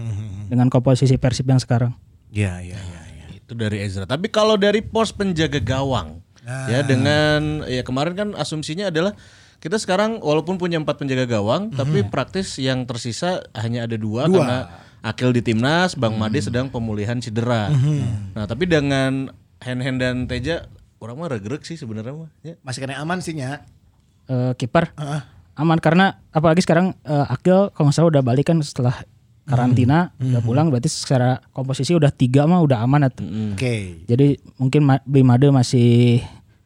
Dengan komposisi Persib yang sekarang. Iya, iya, iya. Ya. Itu dari Ezra. Tapi kalau dari pos penjaga gawang, ya dengan ya kemarin kan asumsinya adalah kita sekarang walaupun punya empat penjaga gawang, tapi praktis yang tersisa hanya ada dua, karena Akil di timnas, Bang Made sedang pemulihan cedera. Nah tapi dengan Hen Hen dan Teja, orang mah regrek sih sebenarnya mah. Ya. Masih kena aman sih nya. eh, kiper aman karena apalagi sekarang eh, Akil kalau nggak salah udah balik kan setelah karantina Hmm. udah pulang berarti secara komposisi udah tiga mah udah aman atuh. Oke. Jadi mungkin Ma- Bimade masih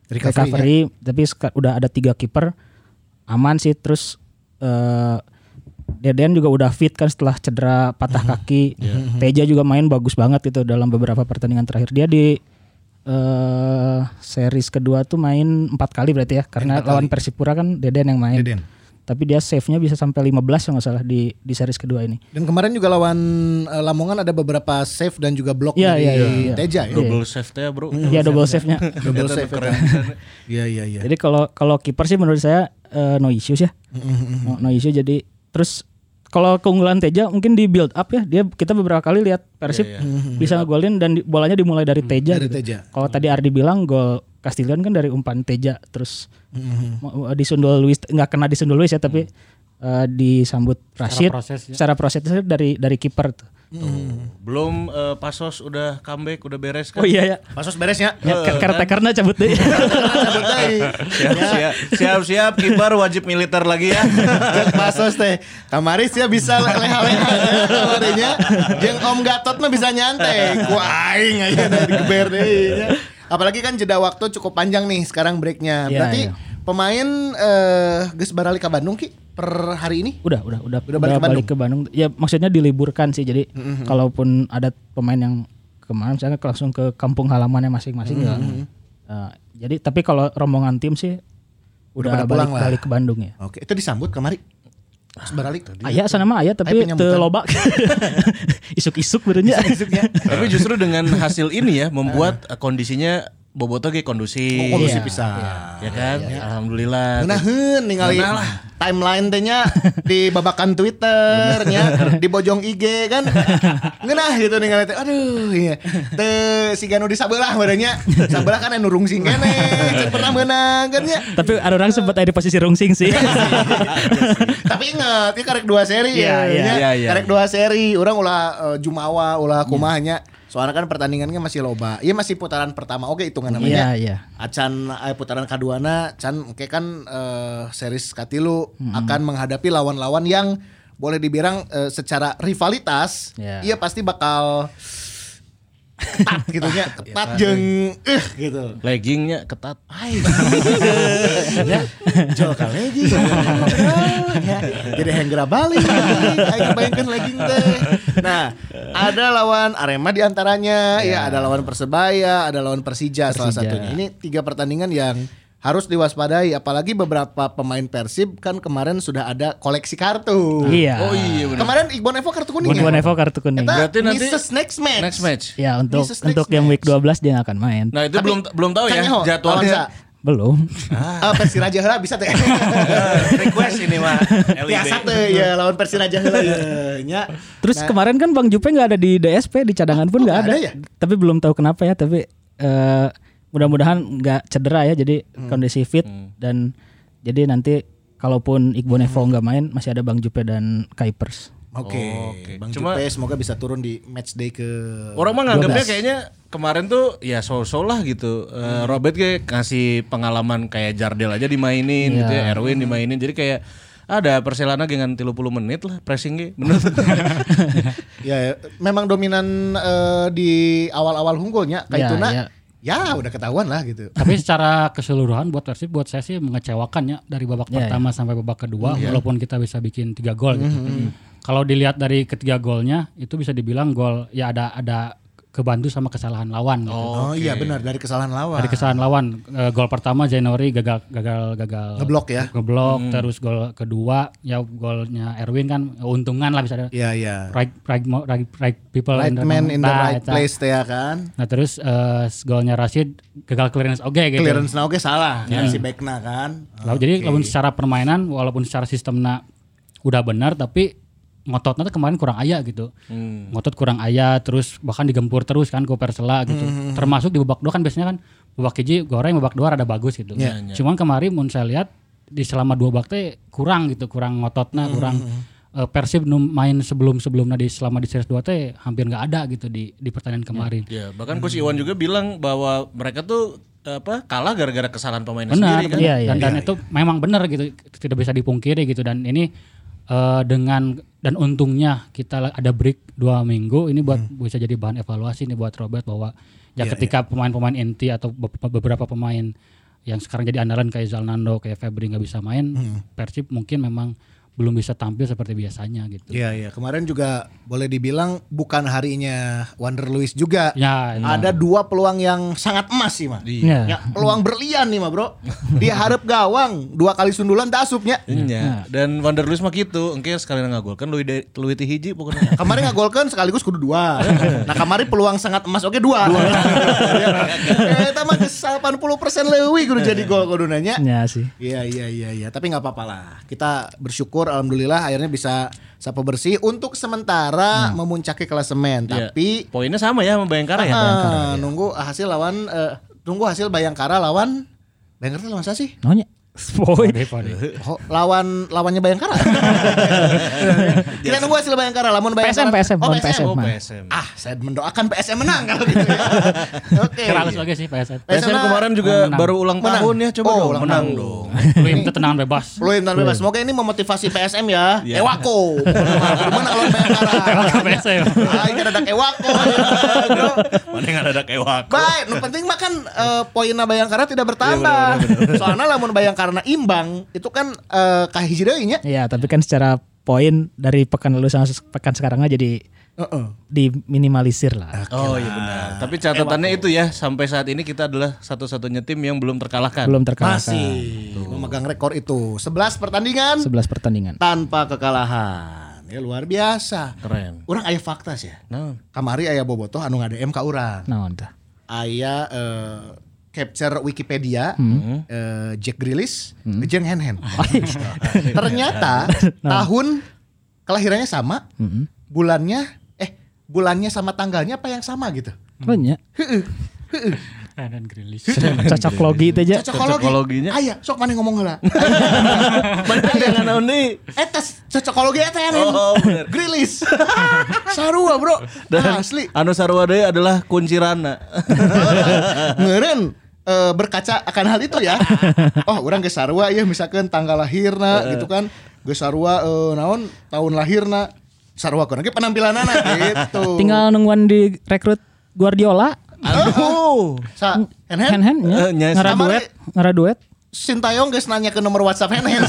Recovery-nya. recovery, tapi seka- udah ada tiga kiper aman sih. Terus eh, Deden juga udah fit kan setelah cedera patah Hmm. kaki. Teja juga main bagus banget gitu dalam beberapa pertandingan terakhir. Dia di eh series kedua tuh main empat kali berarti ya karena lawan Persipura kan Deden yang main. Deden. Tapi dia save-nya bisa sampai 15 kalau nggak salah di di series kedua ini. Dan kemarin juga lawan eh, Lamongan ada beberapa save dan juga blok Iya, dari iya, iya, iya. Teja ya. Double save ya bro. Iya double save-nya. Double save. keren. Iya iya iya. Jadi kalau kalau kiper sih menurut saya eh, no issues ya. No, no issue jadi terus kalau keunggulan Teja mungkin di build up ya. Dia kita beberapa kali lihat Persib bisa ngegolin dan di- bolanya dimulai dari Teja. Dari gitu. Teja. Kalau tadi Ardi bilang gol Castillion kan dari umpan Teja terus mau- disundul Luis nggak kena disundul Luis ya tapi eh, disambut Rashid. proses ya. Secara prosesnya dari dari kiper tuh. Belum eh, Pasos udah comeback udah beres kan? Oh iya ya. Pasos beresnya. Ya, karena cabut deh. siap, siap, siap, siap, kiper wajib militer lagi ya. Cek pasos teh. Kamaris ya bisa leha-leha kamarinya. Jeung Om Gatot mah bisa nyantai. Ku aing aja dari geber deui nya. Apalagi kan jeda waktu cukup panjang nih sekarang breaknya. Iya, Berarti iya. pemain eh geus baralik ka Bandung ki per hari ini? Udah, udah, udah, Udah balik ke Bandung? ke Bandung. Ya maksudnya diliburkan sih. Jadi kalaupun ada pemain yang kemarin misalnya langsung ke kampung halamannya masing-masing ya. Eh, jadi tapi kalau rombongan tim sih Udah udah, pada balik, pulang balik ke Bandung ya. Oke, itu disambut kamari. Geus baralik. Ayah sana mah ayah tapi Aya penyambutan. teu loba. Isuk-isuk berenya. Tapi justru dengan hasil ini ya membuat eh, kondisinya Boboto ge kondusif. Oh, kondusif Iya, pisan. Ya kan? Alhamdulillah. Ngeunaheun ningali timeline teh nya di babakan Twitter nya di bojong IG kan. Ngeunah gitu ningali teh. Aduh iya. Teu si Ganu di sabelah badannya. Sabelah kan anu rungsing kene. Cek pernah menang kan nya. tapi ada orang sempat ada di posisi rungsing sih. Tapi inget, ini karek dua seri Iya, ya. iya. Iya, iya. Karek dua seri, orang ulah eh, Jumawa, ulah kumahnya. Soalnya kan pertandingannya masih loba. Iya masih putaran pertama. Oke hitungan Iya, namanya. iya. Acan eh, putaran keduana Can oke kan eh, series Katilu Hmm. akan menghadapi lawan-lawan yang boleh dibilang eh, secara rivalitas Ya. iya pasti bakal ketat gitu nya ketat jeung eh gitu. Leggingnya ketat. ya jual ka legging. Ya. jadi henggra balik. Aing bayangkeun legging teh. Nah ada lawan Arema di antaranya. Ya. ada lawan Persebaya ada lawan Persija, salah Persija. satunya. Ini tiga pertandingan yang harus diwaspadai apalagi beberapa pemain Persib kan kemarin sudah ada koleksi kartu Iya. Oh iya benar. kemarin Iqbal Evo kartu kuning Iqbal ya Evo kartu kuning. Eta Berarti nanti- misses next match Next match. Ya untuk Misses next untuk yang week match. 12 dia akan main. Nah itu Tapi- belum belum tahu ya jadwalnya. Belum. Ah, Persiraja heula bisa teh Request ini mah. biasa teh ya lawan Persiraja heula ya nya Terus kemarin kan Bang Jupe nggak ada di DSP di cadangan pun Oh, nggak nggak ada. ada ya? Tapi belum tahu kenapa ya. Tapi eh, mudah-mudahan nggak cedera ya. Jadi Hmm. kondisi fit dan jadi nanti kalaupun Iqbal Evo Hmm. nggak main masih ada Bang Jupe dan Kuipers. Oke, Oke. Bang Cuma- Jupe semoga bisa turun di match day ke Orang mah nganggapnya 12. kayaknya kemarin tuh ya so-so lah gitu. Eh, Robert kayak ngasih pengalaman kayak Jardel aja dimainin gitu ya, Erwin dimainin. Jadi kayak ada Perselana dengan 30 menit lah pressing ge. Bener. ya memang dominan eh, di awal-awal unggulnya kayak Ya, Tuna. ya. Ya, udah ketahuan lah gitu. Tapi secara keseluruhan buat Persib buat saya sih mengecewakan ya dari babak Ya, pertama sampai babak kedua walaupun kita bisa bikin tiga gol gitu. Kalau dilihat dari ketiga golnya itu bisa dibilang gol ya ada ada kebantu sama kesalahan lawan gitu. Oh, iya benar dari kesalahan lawan. Dari kesalahan lawan Eh, gol pertama Januari gagal gagal gagal Ngeblok ya. ngeblok terus gol kedua ya golnya Erwin kan untungan lah bisa Iya, iya. right right mo- right, right people Right the- man in the Nah, right eta. place ya kan. Nah terus eh, golnya Rashid gagal clearance oke gitu. Clearance na oke salah kan si backna kan. Lalu jadi walaupun secara permainan walaupun secara sistemnya udah benar tapi ngototnya tuh kemarin kurang aya gitu. Ngotot kurang aya terus bahkan digempur terus kan ke Persela gitu. Termasuk di babak dua kan biasanya kan babak hiji goreng babak dua ada bagus gitu. Cuman kemarin mun saya lihat di selama dua babak teh kurang gitu, kurang ngototnya, kurang eh, Persib main sebelum-sebelumnya di selama di series 2 teh hampir nggak ada gitu di di pertandingan kemarin. ya, bahkan Coach Iwan juga bilang bahwa mereka tuh apa kalah gara-gara kesalahan pemainnya Benar, sendiri kan. Iya, iya, dan, dan itu memang benar gitu, tidak bisa dipungkiri gitu. Dan ini eh, dengan dan untungnya kita ada break dua minggu, ini buat bisa jadi bahan evaluasi nih buat Robert bahwa ya ketika pemain-pemain inti atau be- beberapa pemain yang sekarang jadi andalan kayak Zalnando, kayak Febri nggak bisa main, Persib mungkin memang belum bisa tampil seperti biasanya gitu. Iya iya kemarin juga boleh dibilang bukan harinya Wander Luis juga. Ya, itu. Ada dua peluang yang sangat emas sih mah. Iya. Ya, peluang berlian nih mah bro. Dia harap gawang dua kali sundulan tak asupnya. Iya. Dan Wander Luis mah gitu, engke sekali ngagol kan Lui de- Lui ti hiji pokoknya. Kemarin ngagolkan sekaligus kudu dua. Nah kemarin peluang sangat emas oke dua. Eh, Eta mah geus 80% leuwih kudu jadi gol kudu nanya. Ya sih. Iya iya iya iya, tapi nggak apa-apa lah. Kita bersyukur alhamdulillah akhirnya bisa sapu bersih untuk sementara memuncaki klasemen. Iya. Tapi Poinnya sama ya sama Bayangkara ya. ah, nunggu hasil lawan eh, tunggu hasil Bayangkara lawan Bayangkara lawan siapa sih? Nonya. Oh, lawan lawannya Bayangkara. Kita nunggu hasil Bayangkara lamun PSM, Bayangkara. PSM, oh, lawan PSM. PSM. Oh. PSM. Ah, saya mendoakan PSM menang kalau gitu ya. Oke. Keragus lagi sih PSM. PSM PSM kemarin juga menang. baru ulang Menang. tahun ya, coba Oh, dong ulang menang dong. Luim ketenangan bebas. Peluit dan bebas. Semoga ini memotivasi PSM ya. Iya. Ewako. Gimana kalau Bayangkara? Ewako PSM. Ah, ini ada Ewako. Mana yang ada kewak. Baik, penting mah kan eh, poinna Bayangkara tidak bertambah. Soalnya lamun Bayangkara imbang itu kan eh kah hiji deui nya. Iya, tapi kan secara poin dari pekan lalu sama pekan sekarang aja jadi Heeh. diminimalisir lah. Oh iya benar. Tapi catatannya itu ya sampai saat ini kita adalah satu-satunya tim yang belum terkalahkan. Belum terkalahkan. Masih memegang rekor itu. 11 pertandingan 11 pertandingan. tanpa kekalahan. Ya luar biasa. Keren. Orang aya fakta sih ya. Nah, Kamari aya bobotoh anu ngadem ka urang. Nah, udah. Aya eh, capture Wikipedia Hmm. eh, Jack Grealish jeung Hen Hen. Ternyata tahun kelahirannya sama, Hmm. bulannya eh bulannya sama tanggalnya apa yang sama gitu. Banyak. Dan Grilis. Cocok logi itu aja. Cocokologi. Cocokologinya. Aya, sok mana ngomong heula. Mana yang anu nih? Eta cocokologi eta yang Oh, bener. Grilis. Sarua, Bro. Dan Asli. Anu sarua deui adalah kuncirana. Ngeren eh, berkaca akan hal itu ya. Oh, orang ge sarua ya misalkan tanggal lahirna gitu kan. Ge sarua eh, naon tahun lahirna. Sarua kan ge penampilanana gitu. Tinggal nungguan di rekrut Guardiola. Aduh. Sa hen hen Hen hen Eh, nya ngara duet, ngara duet. Sintayong guys nanya ke nomor WhatsApp hen hen.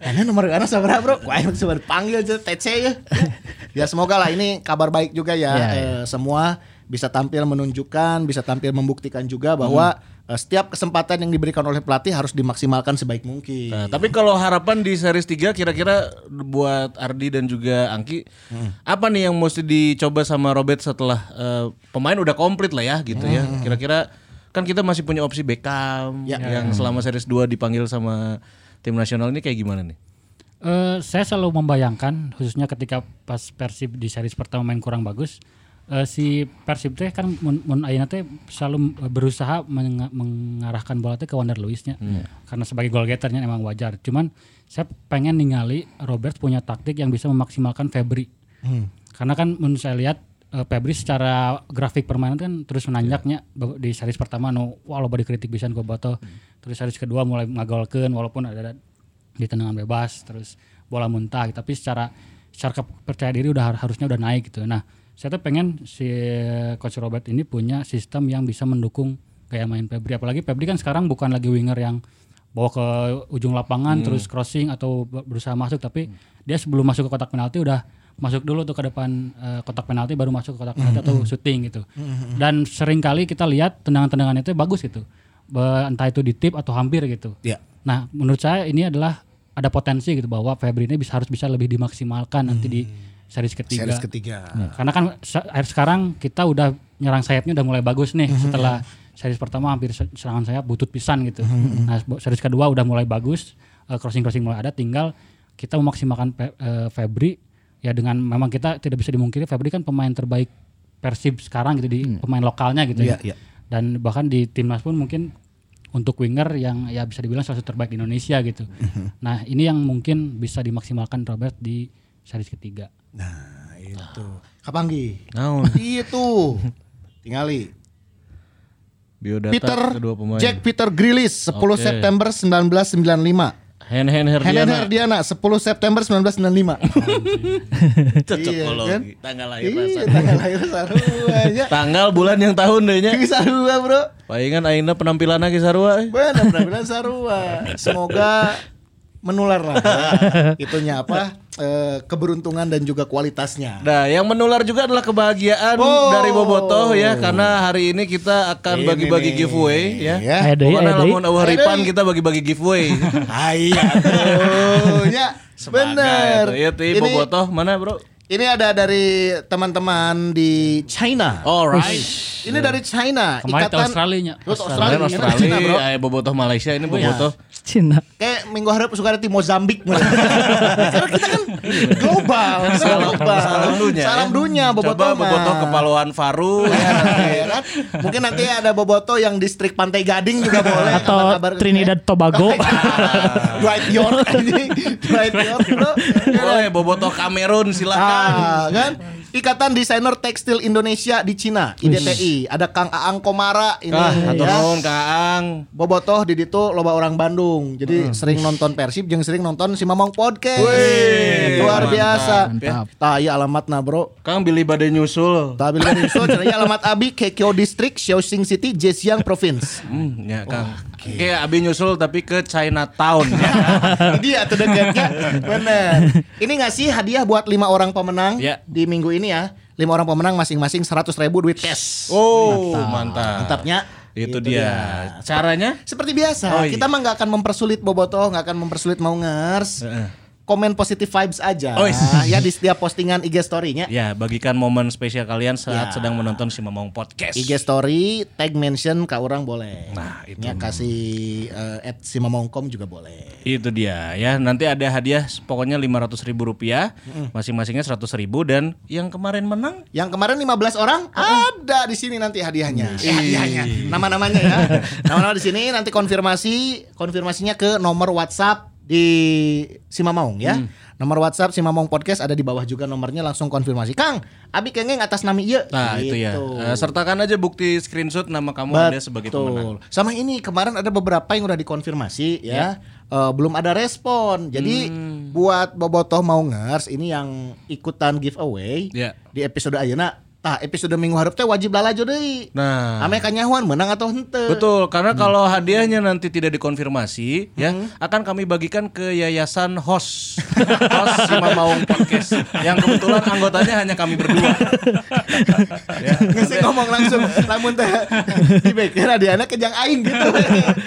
hen hen nomor mana sabaraha bro? Wah yang coba panggil aja TC ya. Ya semoga lah ini kabar baik juga ya. Ya, Eh, semua bisa tampil menunjukkan, bisa tampil membuktikan juga bahwa eh, setiap kesempatan yang diberikan oleh pelatih harus dimaksimalkan sebaik mungkin. Nah, tapi kalau harapan di series 3 kira-kira buat Ardi dan juga Angki apa nih yang mesti dicoba sama Robert setelah eh, pemain udah komplit lah ya gitu ya. Kira-kira kan kita masih punya opsi Beckham Ya. yang selama series 2 dipanggil sama tim nasional ini kayak gimana nih? Eh, saya selalu membayangkan khususnya ketika pas Persib di series pertama main kurang bagus eh, si Persib teh kan mun, mun ayeuna teh selalu berusaha menga- mengarahkan bola teh ke Wander Luisnya karena sebagai goal getternya emang wajar. Cuman saya pengen ningali Robert punya taktik yang bisa memaksimalkan Febri. Karena kan menurut saya lihat eh, Febri secara grafik permainan kan terus menanjaknya. Ba- di series pertama no loba dikritik bisa gue boto. Terus series kedua mulai ngagolkeun walaupun ada di tendangan bebas terus bola muntah. Tapi secara secara percaya diri udah har- harusnya udah naik gitu. Nah saya tuh pengen si coach Robert ini punya sistem yang bisa mendukung gaya main Febri. Apalagi Febri kan sekarang bukan lagi winger yang bawa ke ujung lapangan terus crossing atau ber- berusaha masuk. Tapi dia sebelum masuk ke kotak penalti udah masuk dulu tuh ke depan eh, kotak penalti baru masuk ke kotak penalti atau syuting gitu. Dan sering kali kita lihat tendangan-tendangan itu bagus gitu. Entah itu di tip atau hampir gitu. Ya. Nah, menurut saya ini adalah ada potensi gitu bahwa Febri ini bisa harus bisa lebih dimaksimalkan nanti di series ketiga. Series ketiga. Karena kan sekarang kita udah nyerang sayapnya udah mulai bagus nih setelah series pertama hampir se- serangan sayap butut pisan gitu. Nah, bo- series kedua udah mulai bagus, crossing crossing mulai ada tinggal kita memaksimalkan Fe- eh, Febri ya dengan memang kita tidak bisa dimungkiri Febri kan pemain terbaik Persib sekarang gitu di pemain lokalnya gitu Iya, ya. iya. Dan bahkan di timnas pun mungkin untuk winger yang ya bisa dibilang salah satu terbaik di Indonesia gitu. Nah, ini yang mungkin bisa dimaksimalkan Robert di series ketiga. Nah, itu. Kapanggi. Naon? Itu. Tingali. Biodata Peter kedua pemain. Jack Peter Grealish 10 Oke. September 1995. Hen Hen Herdiana. Herdiana 10 September 1995. Cocok Iya, kan? tanggal lahir Iya, tanggal lahir sarua ya. Tanggal bulan yang tahun deh nya. Sarua, Bro. Palingan aina penampilan lagi sarua. Benar, penampilan sarua. Semoga menular lah. ya. Itunya apa? Eh, keberuntungan dan juga kualitasnya. Nah, yang menular juga adalah kebahagiaan Oh. dari Bobotoh ya karena hari ini kita akan bagi-bagi giveaway ya. Ya. Pokoknya lamun eueuh ripan Ayo deh. kita bagi-bagi giveaway. Iya tuh. Ya, bener. Iya, tuh, Ini, Bobotoh mana, Bro? ini ada dari teman-teman di China. Alright. Ini dari China. Kemarin ke Australia nya. Terus Australia, Australia, ini dari China, bro. Australia, eh, Bobotoh Malaysia ini Bobotoh. Cina. Kayak minggu harap suka ada di Mozambik. Karena kita kan global. kita Salam, global. salam dunia. Salam ya. dunia Boboto Coba mah. Bobotoh kepulauan Faru ya. Ya kan? Mungkin nanti ada Boboto yang distrik Pantai Gading juga boleh. Atau ke Trinidad. Tobago. Dwight York. Dwight York bro. Boleh Bobotoh Kamerun silakan. Ah, kan? Ikatan Desainer Tekstil Indonesia di Cina, IDTI. Ada Kang Aang Komara ini Ah, ya. Kang Aang. Bobotoh di ditu loba orang Bandung. Jadi sering nonton Persib jeung sering nonton si Mamong Podcast. Wih, luar mantap. biasa. Mantap. Tah ieu alamatna, Bro. Kang Billy Bade nyusul. Tah bila nyusul cenah ieu alamat abi Kekyo District, Shaoxing City, Zhejiang Province. Hmm, ya Kang. Kayak abi nyusul tapi ke Chinatown ya. Dia tuh dekatnya. Bener. Ini ngasih hadiah buat lima orang pemenang Ya. di minggu ini ya. Lima orang pemenang masing-masing 100 ribu duit cash. Oh, mantap. Mantapnya. Itu dia. Caranya? Seperti biasa, Oh, iya. kita mah nggak akan mempersulit Bobotoh, nggak akan mempersulit Maungers. Heeh. Komen positive vibes aja. Oh, iya. ya di setiap postingan IG story-nya. Ya, bagikan momen spesial kalian saat Ya. sedang menonton si Mamong Podcast. IG story tag mention ke orang boleh. Nah, itu. Ya kasih eh, at si Mamongkom juga boleh. Itu dia ya. Nanti ada hadiah pokoknya 500 ribu rupiah. Masing-masingnya 100 ribu dan yang kemarin menang Yang kemarin 15 orang ada di sini nanti hadiahnya. Eh, hadiahnya. Nama-namanya ya. Nama-nama di sini nanti konfirmasi konfirmasinya ke nomor WhatsApp di si Mamong ya. Nomor WhatsApp si Mamong Podcast ada di bawah juga nomornya langsung konfirmasi. Kang, abi kengeng atas nama iya. Nah itu ya Gitu. Eh, Sertakan aja bukti screenshot nama kamu ada sebagai pemenang Betul. Sama ini kemarin ada beberapa yang udah dikonfirmasi ya. Eh, belum ada respon. Jadi Hmm. buat Bobotoh Maungers ini yang ikutan giveaway Ya. di episode ayeuna tah episode minggu hareup teh wajib lalajo deui. Nah Ame kanyahuan menang atau henteu. Betul, karena kalau hadiahnya nanti tidak dikonfirmasi, ya akan kami bagikan ke yayasan host, host si Mamaung Podcast, yang kebetulan anggotanya hanya kami berdua. ya. Nggak ngomong langsung lamun teh dibekir hadiahna kejang aing gitu.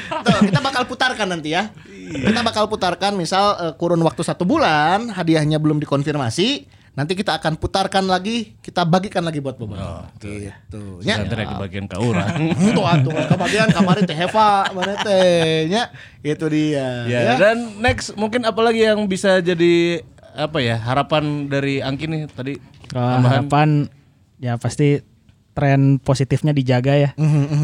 Tuh, kita bakal putarkan nanti ya. Iya. Kita bakal putarkan misal eh, kurun waktu satu bulan hadiahnya belum dikonfirmasi. Nanti kita akan putarkan lagi, kita bagikan lagi buat Bobo. Oh, gitu. Ya, Ya. nanti lagi bagian ke orang. Itu atuh kebagian kemarin teh Heva mana teh nya. Itu dia. ya, dan next mungkin apalagi yang bisa jadi apa ya harapan dari Angki nih tadi tambahan harapan ya pasti tren positifnya dijaga ya.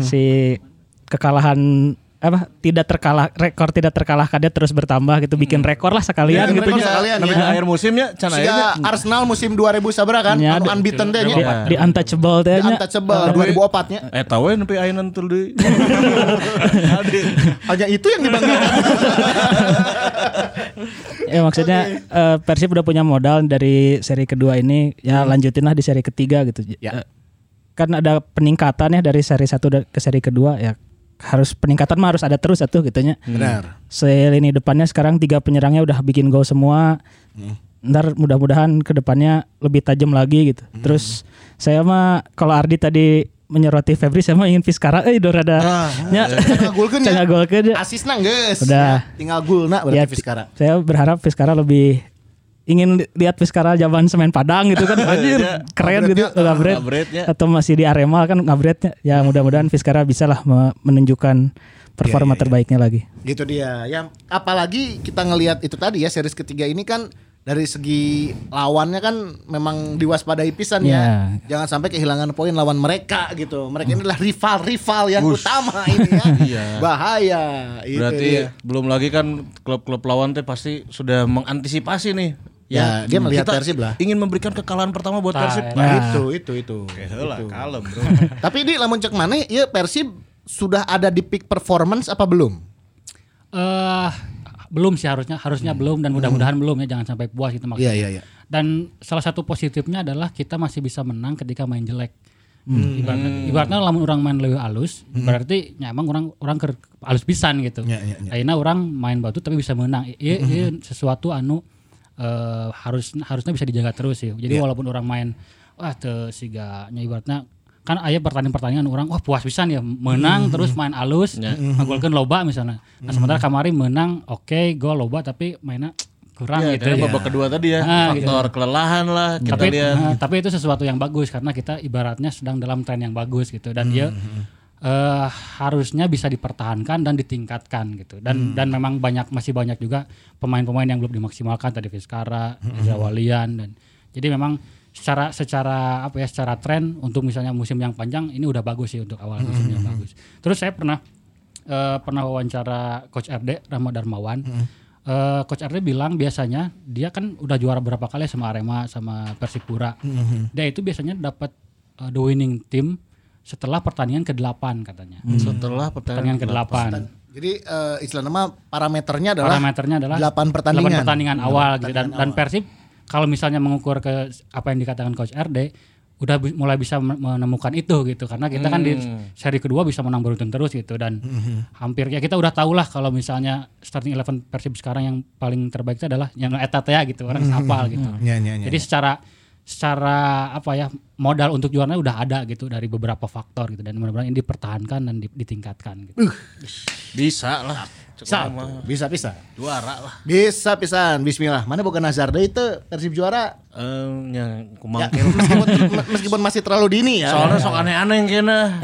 Si kekalahan apa tidak terkalah rekor tidak terkalahkannya terus bertambah gitu bikin rekor lah sekalian Bikin gitu rekor sekalian, namanya ya. akhir musimnya can aya Arsenal musim 2000 sabra kan? Ya, anu di- unbeaten teh di, nya. di untouchable teh nya. untouchable 2004 nya. Eh tahu ya nepi ayeuna teu deui. Hanya itu yang dibanggakan. Ya maksudnya eh, Persib udah punya modal dari seri kedua ini ya lanjutin lah di seri ketiga gitu. Ya. Eh, Kan ada peningkatan ya dari seri satu ke seri kedua ya harus peningkatan mah harus ada terus satu gitunya. Benar. Lini depannya sekarang tiga penyerangnya udah bikin gol semua. Ntar mudah-mudahan ke depannya lebih tajam lagi gitu. Terus saya mah kalau Ardi tadi menyoroti Febri saya mah ingin Fiskara eh udah rada nya Ngagulkeun ya. Cenah golkeun ya. Asisna geus. Udah. Ya, Tinggal gulna Ya, berarti Fiskara. Saya berharap Fiskara lebih ingin li- lihat Fiskara zaman semen Padang gitu kan anjir keren gitu ngabret atau masih di Arema kan ngabretnya ya mudah-mudahan Fiskara bisa lah me- menunjukkan performa terbaiknya lagi Gitu dia. Yang apalagi kita ngelihat itu tadi ya series ketiga ini kan dari segi lawannya kan memang diwaspadai pisan ya. Jangan sampai kehilangan poin lawan mereka gitu. Mereka ini adalah rival-rival yang utama ini ya. Iya. Bahaya. Itu Berarti dia. belum lagi kan klub-klub lawan teh pasti sudah mengantisipasi nih. Ya, dia melihat kita Persib lah. Ingin memberikan kekalahan pertama buat Nah, Persib. Nah, itu itu itu. Itu. kalem, Bro. Tapi di lamun cek mana ya Persib sudah ada di peak performance apa belum? Eh belum sih harusnya harusnya belum dan mudah-mudahan belum ya jangan sampai puas gitu maksudnya. Iya, iya, iya. Dan salah satu positifnya adalah kita masih bisa menang ketika main jelek. Ibaratnya, ibaratnya lamun orang main lebih halus, berarti ya emang orang orang ke halus pisan gitu. Ya, ya, ya. Akhirnya orang main batu tapi bisa menang. Iya iya sesuatu anu eh, harus harusnya bisa dijaga terus sih. Jadi walaupun orang main wah teu siga nya ibaratnya kan aya pertandingan-pertandingan orang wah puas pisan ya menang terus main halus ngagolkeun loba misalnya. Nah sementara kemarin menang oke gol loba tapi mainnya kurang Ya, gitu ya. babak kedua tadi ya, Ah, faktor kelelahan lah kita tapi, lihat. nah, tapi itu sesuatu yang bagus karena kita ibaratnya sedang dalam tren yang bagus gitu dan dia eh, harusnya bisa dipertahankan dan ditingkatkan gitu. Dan dan memang banyak masih banyak juga pemain-pemain yang belum dimaksimalkan. Tadi Fiskara, Reza Walian dan jadi memang secara secara apa ya secara tren untuk misalnya musim yang panjang ini udah bagus sih untuk awal musim yang bagus. Terus saya pernah eh, pernah wawancara coach RD Rahmat Darmawan. Eh, coach RD bilang biasanya dia kan udah juara berapa kali sama Arema sama Persipura. Dia itu biasanya dapat eh, the winning team setelah pertandingan ke-8 katanya. Setelah Pertandingan pertandingan ke-8. Jadi eh, istilah nama parameternya adalah Parameternya adalah 8 pertandingan. delapan pertandingan awal gitu. Dan dan Persib kalau misalnya mengukur ke apa yang dikatakan coach RD udah bi- mulai bisa men- menemukan itu gitu. Karena kita kan di seri kedua bisa menang beruntun terus gitu. Dan hampir ya kita udah tahu lah kalau misalnya starting eleven Persib sekarang yang paling terbaik itu adalah yang etat ya gitu. Orang hafal gitu. Ya, ya, ya, Jadi secara secara apa ya modal untuk juaranya udah ada gitu dari beberapa faktor gitu dan mudah-mudahan ini dipertahankan dan di- ditingkatkan gitu. Bisa lah. Bisa, bisa, bisa. juara lah. Bisa pisan, bismillah. Mana bukan Nazar deui itu Persib juara. Eh, yang Ya, kumangkir. meskipun, meskipun masih terlalu dini ya. Soalnya sok aneh-aneh kena.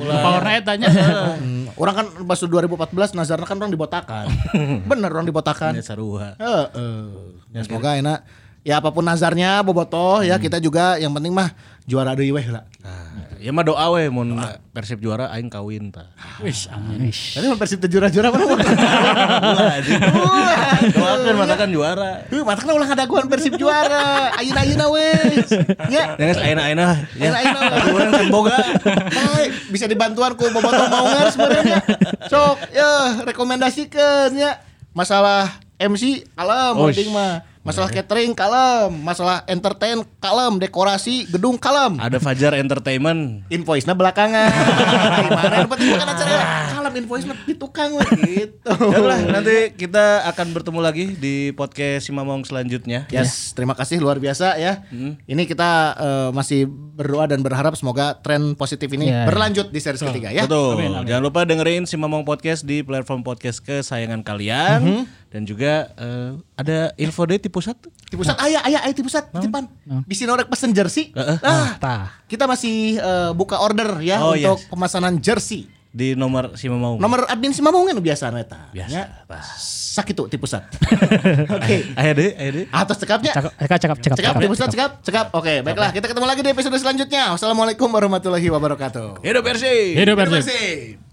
Powernya tanya. Hmm, orang kan pas 2014 Nazarnya kan orang dibotakan. Bener orang dibotakan. Ini sarua. Heeh. Ya, semoga enak. Ya apa pun nazarnya bobotoh ya kita juga yang penting mah juara deui weh lah. Nah, ya mah doa we mun Persib juara aing kawin tah. Wis amin. Tadi mah Persib teh juara-juara aja. Doakeun matakan juara. Heuh, mata ulah ngadaguan Persib juara. Ayeuna-ayeuna wes. Ya. Ya. Ayeuna-ayeuna we. Urang kan boga. Baik, bisa dibantuan ku bobotoh maungan sebenarnya. Sok, ya rekomendasikeun ya. Masalah MC Oh, penting mah. Masalah catering kalem, masalah entertain kalem, dekorasi gedung kalem. Ada Fajar Entertainment. Invoice-nya belakangan. Gimana yang penting kalem invoice-nya di tukang we, gitu. Ya udah, nanti kita akan bertemu lagi di podcast Simamong selanjutnya. Yes, terima kasih luar biasa ya. Ini kita eh, masih berdoa dan berharap semoga tren positif ini Ya. berlanjut di series ketiga ya. Betul. Jangan lupa dengerin si Mamong Podcast di platform podcast kesayangan kalian dan juga eh, ada info deh tipe satu. Di pusat ayah ayah ayah di pusat titipan. Bisa norek pesen jersey. Ah, Tah. kita masih eh, buka order ya Oh, untuk yes. pemesanan jersey. Di nomor si Mamong. Nomor admin si Mamungan biasa neta. Biasa, Ya. Sakit tuh di pusat. Oke. Ayo deh, ayo deh. Atas cekapnya. Cakep, cakep, cakep, cakep. Cekap di pusat cekap, cekap. Oke, baiklah kita ketemu lagi di episode selanjutnya. Wassalamualaikum warahmatullahi wabarakatuh. Hidup Persib. Hidup kasih.